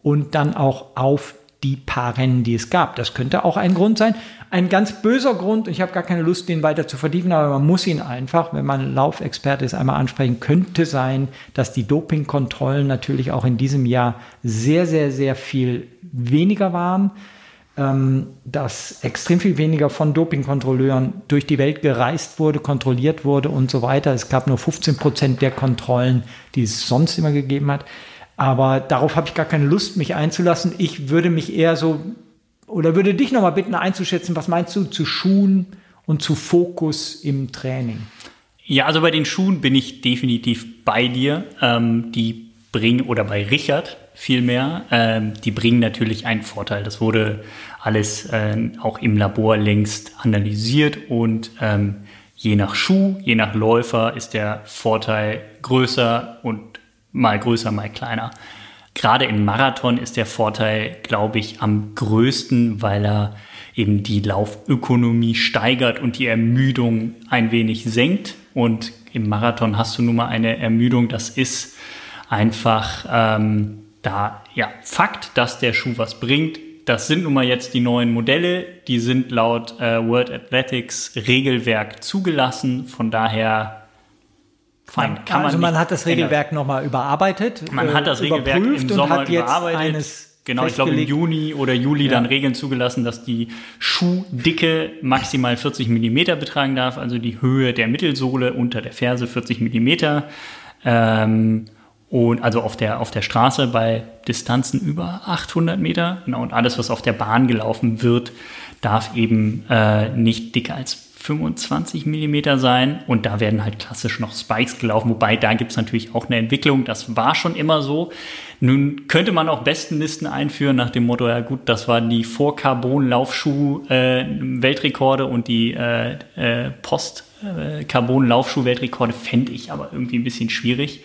S2: und dann auch auf die paar Rennen, die es gab. Das könnte auch ein Grund sein. Ein ganz böser Grund, ich habe gar keine Lust, den weiter zu vertiefen, aber man muss ihn einfach, wenn man Laufexperte ist, einmal ansprechen, könnte sein, dass die Dopingkontrollen natürlich auch in diesem Jahr sehr, sehr, sehr viel weniger waren, ähm, dass extrem viel weniger von Dopingkontrolleuren durch die Welt gereist wurde, kontrolliert wurde und so weiter. Es gab nur 15 Prozent der Kontrollen, die es sonst immer gegeben hat. Aber darauf habe ich gar keine Lust, mich einzulassen. Ich würde mich eher so oder würde dich nochmal bitten einzuschätzen, was meinst du zu Schuhen und zu Fokus im Training?
S1: Ja, also bei den Schuhen bin ich definitiv bei dir. Ähm, die bringen, oder bei Richard vielmehr, ähm, die bringen natürlich einen Vorteil. Das wurde alles äh, auch im Labor längst analysiert und ähm, je nach Schuh, je nach Läufer ist der Vorteil größer und mal größer, mal kleiner. Gerade im Marathon ist der Vorteil, glaube ich, am größten, weil er eben die Laufökonomie steigert und die Ermüdung ein wenig senkt. Und im Marathon hast du nun mal eine Ermüdung, das ist einfach ähm, da, ja, Fakt, dass der Schuh was bringt. Das sind nun mal jetzt die neuen Modelle, die sind laut äh, World Athletics Regelwerk zugelassen. Von daher
S2: fein. Kann also man, man hat das Regelwerk nochmal überarbeitet.
S1: Man äh, hat das Regelwerk im Sommer überarbeitet. Genau, ich glaube im Juni oder Juli ja. dann Regeln zugelassen, dass die Schuhdicke maximal 40 Millimeter betragen darf, also die Höhe der Mittelsohle unter der Ferse 40 Millimeter. Ähm, und also auf der, auf der Straße bei Distanzen über 800 Meter. Genau, und alles, was auf der Bahn gelaufen wird, darf eben äh, nicht dicker als 25 Millimeter sein. Und da werden halt klassisch noch Spikes gelaufen. Wobei da gibt es natürlich auch eine Entwicklung. Das war schon immer so. Nun könnte man auch Bestenlisten einführen nach dem Motto, ja gut, das waren die Vor-Carbon-Laufschuh-Weltrekorde äh, und die äh, äh, Post-Carbon-Laufschuh-Weltrekorde fände ich aber irgendwie ein bisschen schwierig.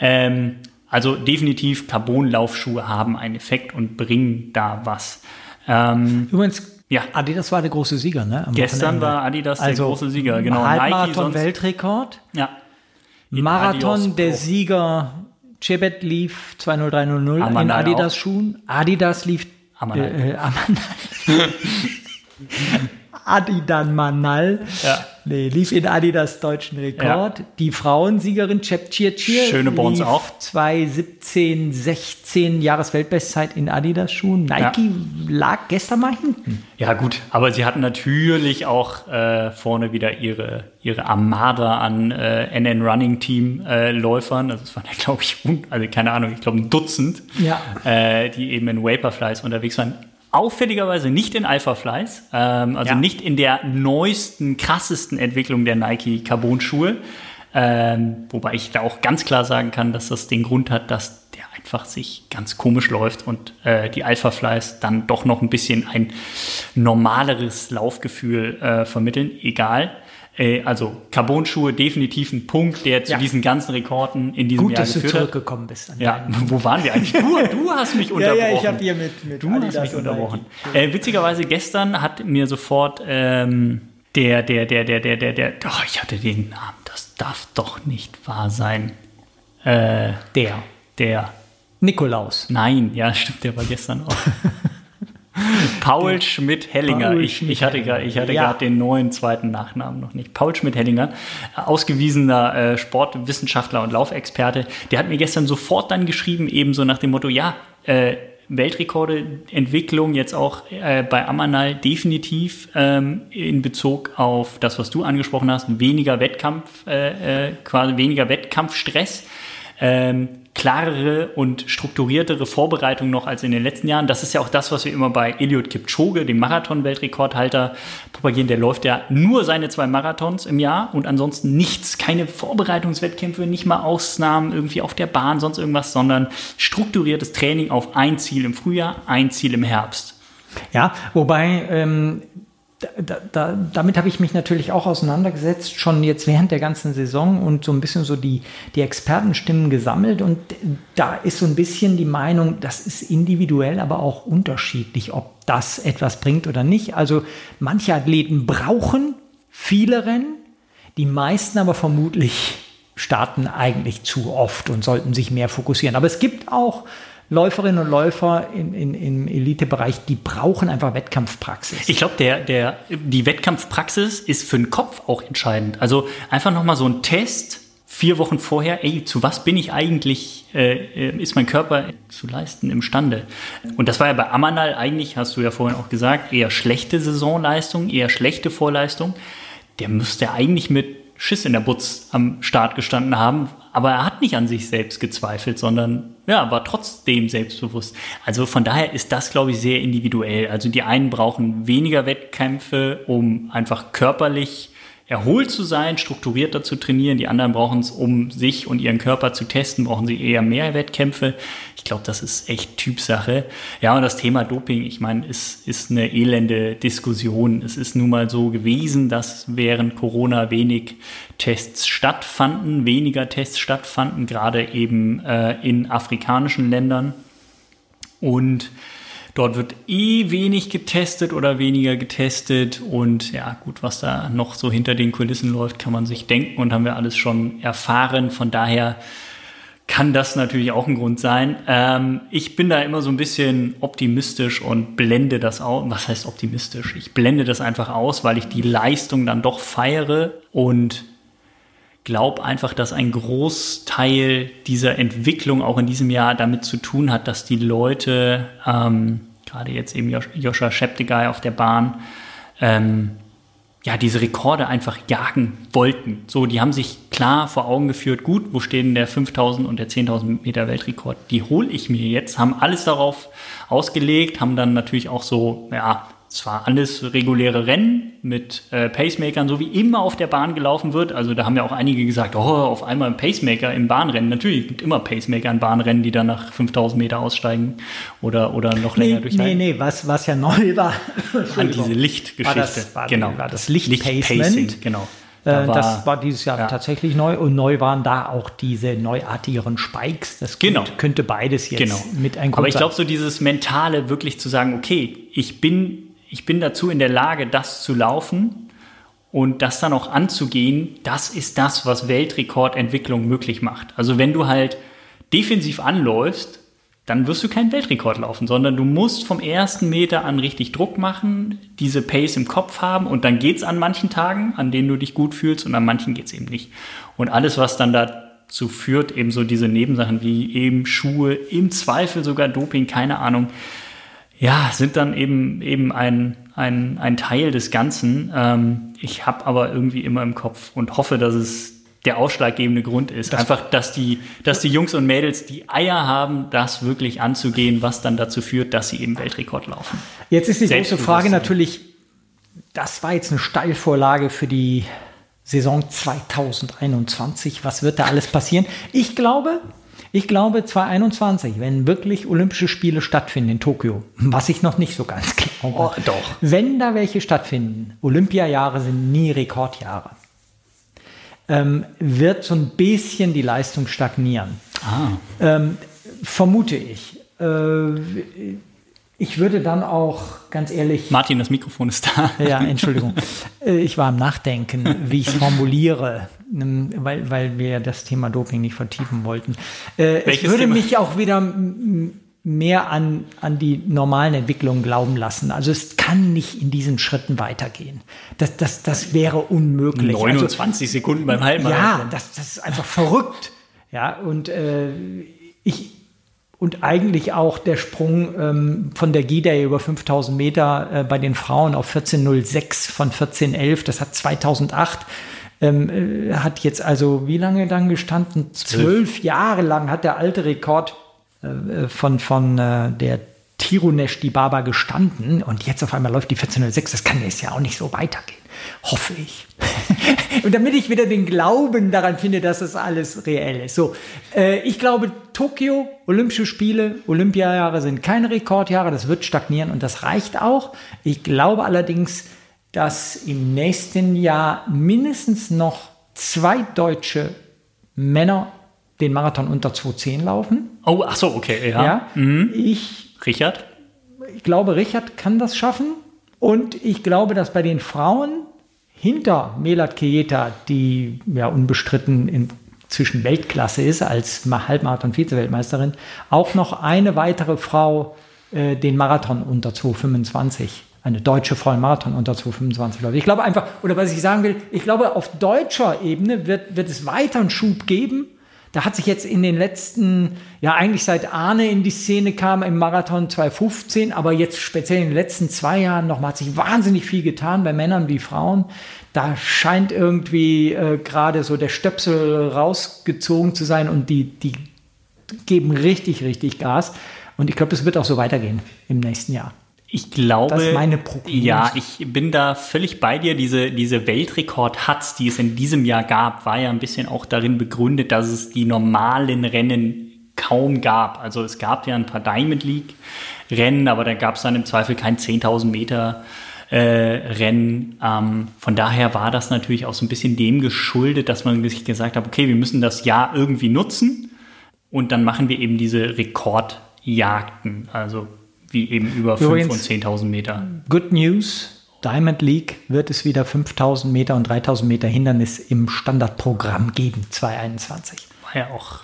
S1: Ähm, also definitiv Carbon-Laufschuhe haben einen Effekt und bringen da was.
S2: Ähm, Übrigens, ja. Adidas war der große Sieger, ne?
S1: Gestern war Adidas also der große Sieger, genau.
S2: Halbmarathon-Weltrekord.
S1: Ja.
S2: Marathon der Sieger Chebet lief 20300 in Adidas-Schuhen. Adidas lief Amanal. Äh, äh Amanal. (laughs) Adidan Manal. Ja. Nee, lief in Adidas deutschen Rekord. Ja. Die Frauensiegerin Chep Chirchir.
S1: Schöne Bones auch.
S2: 2017, 16 Jahresweltbestzeit in Adidas-Schuhen. Nike ja. lag gestern mal hinten.
S1: Ja, gut. Aber sie hatten natürlich auch äh, vorne wieder ihre, ihre Armada an äh, NN Running Team äh, Läufern. Also es waren ja, glaube ich, also keine Ahnung, ich glaube ein Dutzend,
S2: ja.
S1: äh, die eben in Vaporflies unterwegs waren auffälligerweise nicht in Alpha Flies, ähm, also ja. nicht in der neuesten, krassesten Entwicklung der Nike Carbon-Schuhe. Ähm, wobei ich da auch ganz klar sagen kann, dass das den Grund hat, dass der einfach sich ganz komisch läuft und äh, die Alpha Flies dann doch noch ein bisschen ein normaleres Laufgefühl äh, vermitteln. Egal. Äh, also Carbon-Schuhe definitiv ein Punkt, der zu ja. diesen ganzen Rekorden in diesem
S2: Gut,
S1: Jahr
S2: geführt hat. dass du zurückgekommen bist.
S1: ja, (laughs) wo waren wir eigentlich? Du, du hast mich unterbrochen. (laughs) ja, ja,
S2: ich habe hier mit, mit
S1: Du Adidas hast mich unterbrochen. Äh, witzigerweise gestern hat mir sofort ähm, der, der, der, der, der, der, der, oh, ich hatte den Namen, das darf doch nicht wahr sein.
S2: Äh, der.
S1: Der.
S2: Nikolaus.
S1: Nein, ja, stimmt, der war gestern auch. (laughs) (laughs) Paul Schmidt-Hellinger. Ich, ich, hatte gerade ja. gerade den neuen zweiten Nachnamen noch nicht. Paul Schmidt-Hellinger, ausgewiesener äh, Sportwissenschaftler und Laufexperte, der hat mir gestern sofort dann geschrieben, ebenso nach dem Motto, ja, äh, Weltrekorde-Entwicklung jetzt auch äh, bei Amanal definitiv ähm, in Bezug auf das, was du angesprochen hast, weniger Wettkampf, äh, äh quasi weniger Wettkampfstress. Ähm, klarere und strukturiertere Vorbereitung noch als in den letzten Jahren. Das ist ja auch das, was wir immer bei Eliud Kipchoge, dem Marathon-Weltrekordhalter, propagieren. Der läuft ja nur seine zwei Marathons im Jahr und ansonsten nichts, keine Vorbereitungswettkämpfe, nicht mal Ausnahmen irgendwie auf der Bahn, sonst irgendwas, sondern strukturiertes Training auf ein Ziel im Frühjahr, ein Ziel im Herbst.
S2: Ja, wobei ähm, da, da, damit habe ich mich natürlich auch auseinandergesetzt, schon jetzt während der ganzen Saison und so ein bisschen so die, die Expertenstimmen gesammelt. Und da ist so ein bisschen die Meinung, das ist individuell, aber auch unterschiedlich, ob das etwas bringt oder nicht. Also manche Athleten brauchen viele Rennen, die meisten aber vermutlich starten eigentlich zu oft und sollten sich mehr fokussieren. Aber es gibt auch Läuferinnen und Läufer in, in, im Elitebereich, die brauchen einfach Wettkampfpraxis.
S1: Ich glaube, der, der, die Wettkampfpraxis ist für den Kopf auch entscheidend. Also einfach nochmal so ein Test vier Wochen vorher, ey, zu was bin ich eigentlich, äh, ist mein Körper zu leisten imstande? Und das war ja bei Amanal eigentlich, hast du ja vorhin auch gesagt, eher schlechte Saisonleistung, eher schlechte Vorleistung. Der müsste eigentlich mit Schiss in der Butz am Start gestanden haben, aber er hat nicht an sich selbst gezweifelt, sondern ja, war trotzdem selbstbewusst. Also von daher ist das, glaube ich, sehr individuell. Also die einen brauchen weniger Wettkämpfe, um einfach körperlich erholt zu sein, strukturierter zu trainieren. Die anderen brauchen es, um sich und ihren Körper zu testen, brauchen sie eher mehr Wettkämpfe. Ich glaube, das ist echt Typsache. Ja, und das Thema Doping, ich meine, ist, ist eine elende Diskussion. Es ist nun mal so gewesen, dass während Corona wenig Tests stattfanden, weniger Tests stattfanden, gerade eben äh, in afrikanischen Ländern. Und Dort wird eh wenig getestet oder weniger getestet. Und ja, gut, was da noch so hinter den Kulissen läuft, kann man sich denken und haben wir alles schon erfahren. Von daher kann das natürlich auch ein Grund sein. Ähm, ich bin da immer so ein bisschen optimistisch und blende das aus. Was heißt optimistisch? Ich blende das einfach aus, weil ich die Leistung dann doch feiere und glaube einfach, dass ein Großteil dieser Entwicklung auch in diesem Jahr damit zu tun hat, dass die Leute, ähm, gerade jetzt eben Joscha Scheptegei auf der Bahn, ähm, ja, diese Rekorde einfach jagen wollten. So, die haben sich klar vor Augen geführt, gut, wo stehen der 5000 und der 10.000 Meter Weltrekord? Die hole ich mir jetzt, haben alles darauf ausgelegt, haben dann natürlich auch so, ja, es war alles reguläre Rennen mit äh, Pacemakern, so wie immer auf der Bahn gelaufen wird. Also da haben ja auch einige gesagt, oh, auf einmal ein Pacemaker im Bahnrennen. Natürlich gibt immer Pacemaker in Bahnrennen, die dann nach 5000 Meter aussteigen oder, oder noch länger
S2: nee,
S1: durchhalten.
S2: Nee, nee, was, was ja neu war.
S1: An diese Lichtgeschichte.
S2: War das, war,
S1: genau.
S2: war das Lichtpacement.
S1: Licht genau.
S2: Da war, das
S1: war-
S2: dieses Jahr
S1: ja.
S2: tatsächlich neu und neu waren da auch diese neuartigeren Spikes. Das
S1: Genau.
S2: könnte, könnte beides jetzt
S1: Genau.
S2: mit ein Grund
S1: Aber ich glaube, so dieses Mentale wirklich zu sagen, okay, ich bin, ich bin dazu in der Lage, das zu laufen und das dann auch anzugehen, das ist das, was Weltrekordentwicklung möglich macht. Also wenn du halt defensiv anläufst, dann wirst du keinen Weltrekord laufen, sondern du musst vom ersten Meter an richtig Druck machen, diese Pace im Kopf haben und dann geht's an manchen Tagen, an denen du dich gut fühlst und an manchen geht's eben nicht. Und alles, was dann dazu führt, eben so diese Nebensachen wie eben Schuhe, im Zweifel sogar Doping, keine Ahnung, ja, sind dann eben, eben ein, ein, ein Teil des Ganzen. Ähm, ich habe aber irgendwie immer im Kopf und hoffe, dass es der ausschlaggebende Grund ist. Einfach, dass die, dass die Jungs und Mädels die Eier haben, das wirklich anzugehen, was dann dazu führt, dass sie eben Weltrekord laufen.
S2: Jetzt ist die große Frage natürlich, das war jetzt eine Steilvorlage für die Saison 2021. Was wird da alles passieren? Ich glaube, ich glaube 2021, wenn wirklich Olympische Spiele stattfinden in Tokio, was ich noch nicht so ganz (laughs) glaube.
S1: Oh, doch.
S2: Wenn da welche stattfinden, Olympiajahre sind nie Rekordjahre, ähm, wird so ein bisschen die Leistung stagnieren. Ähm, vermute ich. Äh, ich würde dann auch, ganz ehrlich,
S1: Martin, das Mikrofon ist da.
S2: ja, Entschuldigung. (laughs) Äh, Ich war am Nachdenken, wie ich es formuliere, ähm, weil, weil wir das Thema Doping nicht vertiefen wollten. Äh, Es
S1: Welches
S2: würde
S1: Thema?
S2: mich auch wieder mehr an, an die normalen Entwicklungen glauben lassen. Also es kann nicht in diesen Schritten weitergehen. Das, das, das wäre unmöglich. Also,
S1: 29 Sekunden beim Halbmarathon.
S2: ja, das, das ist einfach verrückt. Ja, und äh, ich und eigentlich auch der Sprung ähm, von der GIDA über 5000 Meter äh, bei den Frauen auf 14.06 von 14.11, das hat 2008 ähm, äh, hat jetzt also wie lange dann gestanden? Zwölf Jahre lang hat der alte Rekord äh, von, von äh, der Tirunesh Dibaba gestanden und jetzt auf einmal läuft die 1406. Das kann jetzt ja auch nicht so weitergehen. Hoffe ich. (laughs) und damit ich wieder den Glauben daran finde, dass das alles reell ist. So, äh, ich glaube, Tokio, Olympische Spiele, Olympiajahre sind keine Rekordjahre. Das wird stagnieren und das reicht auch. Ich glaube allerdings, dass im nächsten Jahr mindestens noch zwei deutsche Männer den Marathon unter 210 laufen.
S1: Oh, ach so, okay, ja.
S2: Ja, ich,
S1: Richard?
S2: ich glaube, Richard kann das schaffen. Und ich glaube, dass bei den Frauen hinter Melat Kejeta, die ja unbestritten in, zwischen Weltklasse ist als Ma- Halbmarathon-Vize-Weltmeisterin, auch noch eine weitere Frau äh, den Marathon unter 225, eine deutsche Frau im Marathon unter 225 läuft. Ich glaube einfach, oder was ich sagen will, ich glaube, auf deutscher Ebene wird, wird es weiter einen Schub geben. Da hat sich jetzt in den letzten, ja eigentlich seit Arne in die Szene kam im Marathon 2015, aber jetzt speziell in den letzten zwei Jahren nochmal hat sich wahnsinnig viel getan bei Männern wie Frauen. Da scheint irgendwie äh, gerade so der Stöpsel rausgezogen zu sein und die, die geben richtig, richtig Gas. Und ich glaube, das wird auch so weitergehen im nächsten Jahr.
S1: Ich glaube,
S2: Das ist meine Prognose.
S1: ja, ich bin da völlig bei dir. Diese, diese Weltrekord-Hats, die es in diesem Jahr gab, war ja ein bisschen auch darin begründet, dass es die normalen Rennen kaum gab. Also es gab ja ein paar Diamond League Rennen, aber da gab es dann im Zweifel kein 10.000 Meter äh, Rennen. Ähm, von daher war das natürlich auch so ein bisschen dem geschuldet, dass man sich gesagt hat, okay, wir müssen das Jahr irgendwie nutzen und dann machen wir eben diese Rekordjagden, also wie eben über 5
S2: Übrigens-
S1: und 10.000 Meter.
S2: Good News. Diamond League wird es wieder 5000 Meter und 3000 Meter Hindernis im Standardprogramm geben, 2021.
S1: War ja auch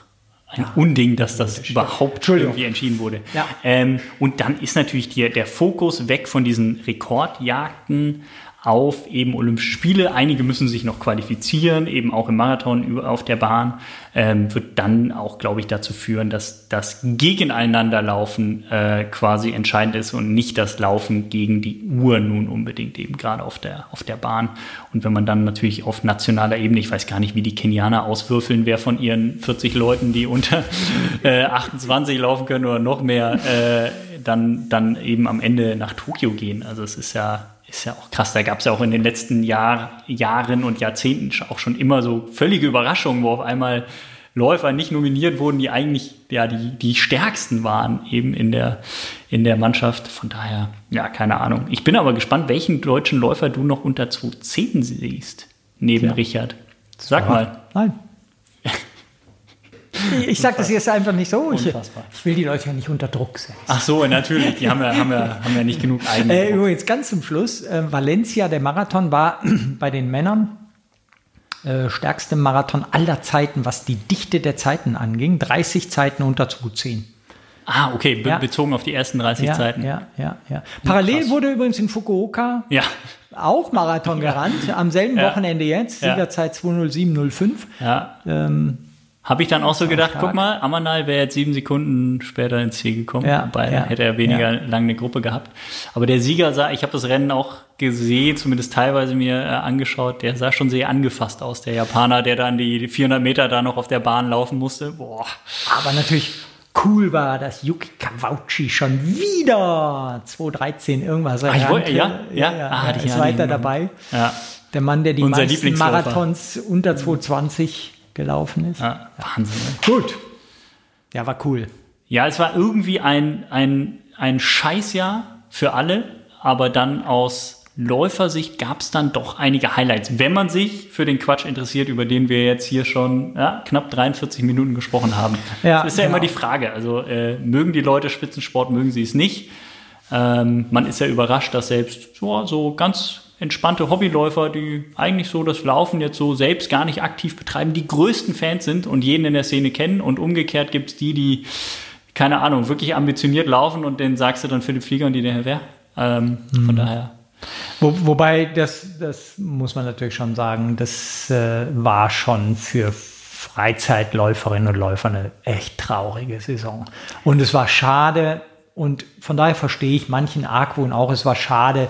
S1: ein Unding, dass das überhaupt irgendwie entschieden wurde.
S2: Ja.
S1: Ähm, und dann ist natürlich die, der Fokus weg von diesen Rekordjagden auf eben Olympische Spiele. Einige müssen sich noch qualifizieren, eben auch im Marathon auf der Bahn. Ähm, wird dann auch, glaube ich, dazu führen, dass das Gegeneinanderlaufen äh, quasi entscheidend ist und nicht das Laufen gegen die Uhr nun unbedingt eben gerade auf der, auf der Bahn. Und wenn man dann natürlich auf nationaler Ebene, ich weiß gar nicht, wie die Kenianer auswürfeln, wer von ihren 40 Leuten, die unter (laughs) äh, 28 laufen können oder noch mehr, äh, dann, dann eben am Ende nach Tokio gehen. Also es ist ja, ist ja auch krass. Da gab es ja auch in den letzten Jahr, Jahren und Jahrzehnten auch schon immer so völlige Überraschungen, wo auf einmal Läufer nicht nominiert wurden, die eigentlich ja die, die stärksten waren eben in der, in der Mannschaft. Von daher, ja, keine Ahnung. Ich bin aber gespannt, welchen deutschen Läufer du noch unter 210 siehst, neben
S2: Tja.
S1: Richard. Sag mal.
S2: Nein. (laughs) Ich, ich sage das jetzt einfach nicht so. Ich, ich will die Leute ja nicht unter Druck setzen.
S1: Ach so, natürlich. Die haben ja, haben ja, haben ja nicht genug eigene.
S2: Äh, übrigens ganz zum Schluss, äh, Valencia, der Marathon war (clears throat) bei den Männern äh, stärkste Marathon aller Zeiten, was die Dichte der Zeiten anging. 30 Zeiten unter 210.
S1: ah, okay, be
S2: Ja.
S1: bezogen auf die ersten 30
S2: Ja,
S1: Zeiten.
S2: ja, ja, ja. Parallel
S1: krass.
S2: wurde übrigens in Fukuoka
S1: Ja,
S2: auch Marathon gerannt, am selben
S1: Ja.
S2: Wochenende jetzt,
S1: Ja.
S2: Siegerzeit 20705.
S1: ja.
S2: Ähm,
S1: Habe ich dann auch so gedacht,
S2: stark.
S1: guck mal, Amanal wäre jetzt sieben Sekunden später ins Ziel gekommen.
S2: Ja,
S1: Wobei
S2: ja,
S1: hätte er weniger
S2: ja.
S1: lang eine Gruppe gehabt. Aber der Sieger sah, ich habe das Rennen auch gesehen, zumindest teilweise mir äh, angeschaut, der sah schon sehr angefasst aus, der Japaner, der dann die 400 Meter da noch auf der Bahn laufen musste. Boah.
S2: Aber natürlich cool war, dass Yuki Kawauchi schon wieder 213 irgendwas
S1: ich wollte-
S2: rannte.
S1: ja, ja.
S2: ja,
S1: Ah,
S2: ist
S1: ja
S2: weiter dabei.
S1: Ja,
S2: Der Mann, der die
S1: Unser
S2: meisten. Marathons unter 220 gelaufen ist.
S1: ja Wahnsinn.
S2: Gut. Ja, war cool.
S1: Ja, es war irgendwie ein, ein, ein Scheißjahr für alle, aber dann aus Läufersicht gab es dann doch einige Highlights, wenn man sich für den Quatsch interessiert, über den wir jetzt hier schon ja, knapp 43 Minuten gesprochen haben.
S2: Ja,
S1: das ist ja
S2: genau.
S1: immer die Frage. Also äh, mögen die Leute Spitzensport, mögen sie es nicht. Ähm, man ist ja überrascht, dass selbst so, so ganz entspannte Hobbyläufer, die eigentlich so das Laufen jetzt so selbst gar nicht aktiv betreiben, die größten Fans sind und jeden in der Szene kennen. Und umgekehrt gibt es die, die, keine Ahnung, wirklich ambitioniert laufen und den sagst du dann Philipp Flieger und die der wer. Ähm,
S2: Mhm.
S1: Von daher.
S2: Wo, wobei, das, das muss man natürlich schon sagen, das äh, war schon für Freizeitläuferinnen und Läufer eine echt traurige Saison. Und es war schade, und von daher verstehe ich manchen Argwohn auch, es war schade,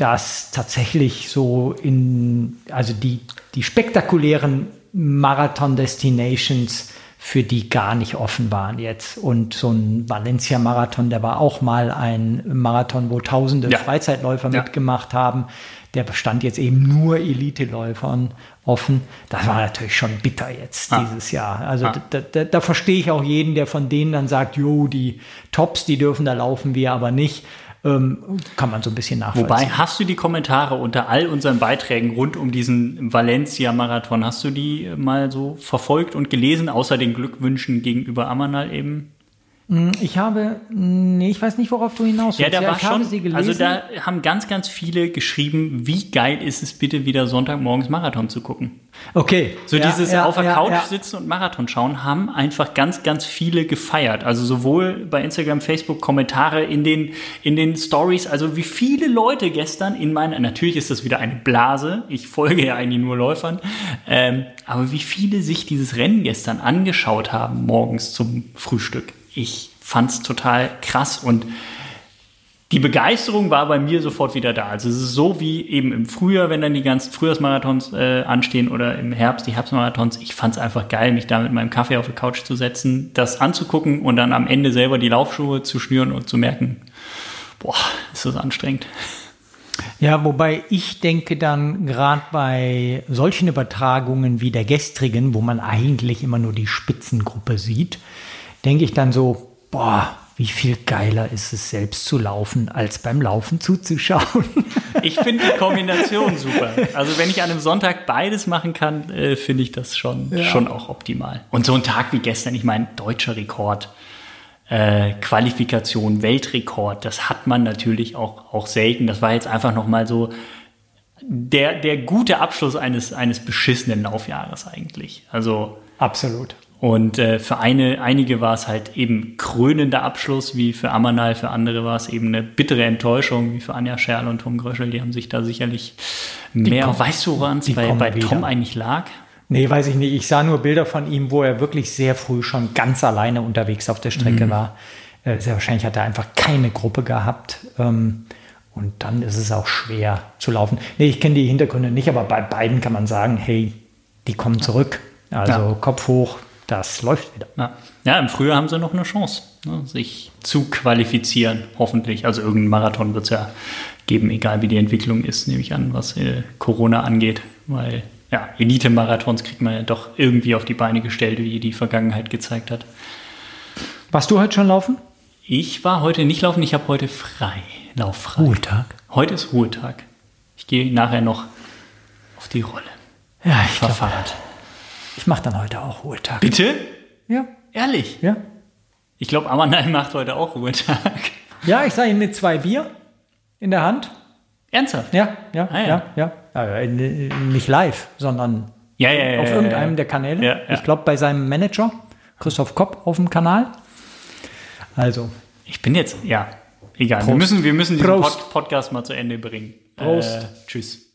S2: dass tatsächlich so in, also die, die spektakulären Marathon-Destinations für die gar nicht offen waren jetzt. Und so ein Valencia-Marathon, der war auch mal ein Marathon, wo tausende
S1: Ja.
S2: Freizeitläufer
S1: Ja.
S2: mitgemacht haben. Der bestand jetzt eben nur Elite-Läufern offen. Das war natürlich schon bitter jetzt
S1: Ah.
S2: dieses Jahr. Also
S1: Ah.
S2: da, da, da verstehe ich auch jeden, der von denen dann sagt, jo, die Tops, die dürfen da laufen, wir aber nicht. Ähm, kann man so ein bisschen nachvollziehen.
S1: Wobei, hast du die Kommentare unter all unseren Beiträgen rund um diesen Valencia-Marathon, hast du die mal so verfolgt und gelesen, außer den Glückwünschen gegenüber Amanal eben?
S2: Ich habe, nee, ich weiß nicht, worauf du hinaus
S1: Ja,
S2: willst.
S1: da war
S2: ich habe
S1: schon, also da haben ganz, ganz viele geschrieben, wie geil ist es bitte wieder Sonntagmorgens Marathon zu gucken.
S2: okay.
S1: So
S2: Ja,
S1: dieses
S2: ja,
S1: auf der
S2: ja,
S1: Couch
S2: ja.
S1: sitzen und Marathon schauen, haben einfach ganz, ganz viele gefeiert. Also sowohl bei Instagram, Facebook, Kommentare in den, in den Stories. Also wie viele Leute gestern in meiner, natürlich ist das wieder eine Blase. Ich folge ja eigentlich nur Läufern. Ähm, aber wie viele sich dieses Rennen gestern angeschaut haben, morgens zum Frühstück. Ich fand's total krass und die Begeisterung war bei mir sofort wieder da. Also es ist so wie eben im Frühjahr, wenn dann die ganzen Frühjahrsmarathons äh, anstehen oder im Herbst die Herbstmarathons. Ich fand es einfach geil, mich da mit meinem Kaffee auf die Couch zu setzen, das anzugucken und dann am Ende selber die Laufschuhe zu schnüren und zu merken, boah, ist das anstrengend.
S2: Ja, wobei ich denke dann gerade bei solchen Übertragungen wie der gestrigen, wo man eigentlich immer nur die Spitzengruppe sieht, denke ich dann so, boah, wie viel geiler ist es, selbst zu laufen, als beim Laufen zuzuschauen. (laughs)
S1: Ich finde die Kombination super. Also wenn ich an einem Sonntag beides machen kann, äh, finde ich das schon, ja. schon auch optimal. Und so ein Tag wie gestern, ich meine, deutscher Rekord, äh, Qualifikation, Weltrekord, das hat man natürlich auch, auch selten. Das war jetzt einfach nochmal so der, der gute Abschluss eines, eines beschissenen Laufjahres eigentlich. Also
S2: absolut.
S1: Und äh, für eine, einige war es halt eben krönender Abschluss, wie für Amanal, für andere war es eben eine bittere Enttäuschung, wie für Anja Scherl und Tom Gröschel. Die haben sich da sicherlich mehr.
S2: Kommen, weißt du, woran es bei, bei Tom eigentlich lag? Nee, weiß ich nicht. Ich sah nur Bilder von ihm, wo er wirklich sehr früh schon ganz alleine unterwegs auf der Strecke mhm. war. Äh, sehr wahrscheinlich hat er einfach keine Gruppe gehabt. Ähm, und dann ist es auch schwer zu laufen. Nee, ich kenne die Hintergründe nicht, aber bei beiden kann man sagen, hey, die kommen zurück. Also ja. Kopf hoch, das läuft wieder.
S1: Ja. ja, im Frühjahr haben sie noch eine Chance, ne, sich zu qualifizieren, hoffentlich. Also irgendein Marathon wird es ja geben, egal wie die Entwicklung ist, nehme ich an, was äh, Corona angeht. Weil ja, Elite-Marathons kriegt man ja doch irgendwie auf die Beine gestellt, wie die Vergangenheit gezeigt hat.
S2: Warst du heute schon laufen?
S1: Ich war heute nicht laufen, ich habe heute frei. Lauffrei.
S2: Ruhetag.
S1: Heute ist Ruhetag. Ich gehe nachher noch auf die Rolle.
S2: Ja, ich fahre Fahrrad. Ich mache dann heute auch Ruhetag.
S1: Bitte?
S2: Ja.
S1: Ehrlich?
S2: Ja.
S1: Ich glaube, Amanai (laughs) macht heute auch Ruhetag.
S2: Ja, ich sage ihm mit zwei Bier in der Hand.
S1: Ernsthaft?
S2: Ja, ja, ah, ja. ja, ja. Nicht live, sondern
S1: ja, ja, ja,
S2: auf irgendeinem der Kanäle. Ich glaube, bei seinem Manager, Christoph Kopp, auf dem Kanal. Also.
S1: Ich bin jetzt, ja, egal. Wir müssen, wir müssen diesen Pod Podcast mal zu Ende bringen.
S2: Prost.
S1: Äh, tschüss.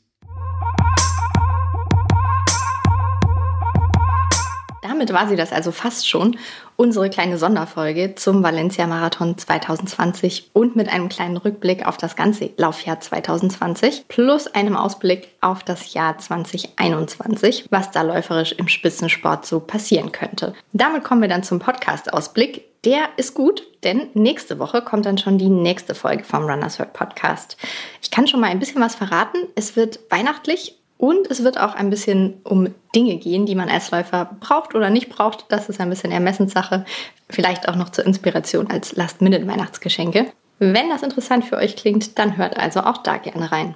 S3: Damit war sie das also fast schon, unsere kleine Sonderfolge zum Valencia Marathon 2020 und mit einem kleinen Rückblick auf das ganze Laufjahr 2020 plus einem Ausblick auf das Jahr 2021, was da läuferisch im Spitzensport so passieren könnte. Damit kommen wir dann zum Podcast-Ausblick. Der ist gut, denn nächste Woche kommt dann schon die nächste Folge vom Runners World Podcast. Ich kann schon mal ein bisschen was verraten. Es wird weihnachtlich und es wird auch ein bisschen um Dinge gehen, die man als Läufer braucht oder nicht braucht. Das ist ein bisschen Ermessenssache. Vielleicht auch noch zur Inspiration als Last-Minute-Weihnachtsgeschenke. Wenn das interessant für euch klingt, dann hört also auch da gerne rein.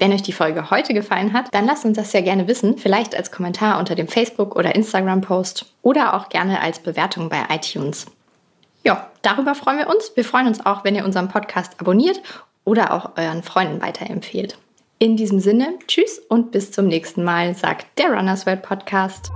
S3: Wenn euch die Folge heute gefallen hat, dann lasst uns das ja gerne wissen, vielleicht als Kommentar unter dem Facebook- oder Instagram-Post oder auch gerne als Bewertung bei iTunes. Ja, darüber freuen wir uns. Wir freuen uns auch, wenn ihr unseren Podcast abonniert oder auch euren Freunden weiterempfehlt. In diesem Sinne, tschüss und bis zum nächsten Mal, sagt der Runners World Podcast.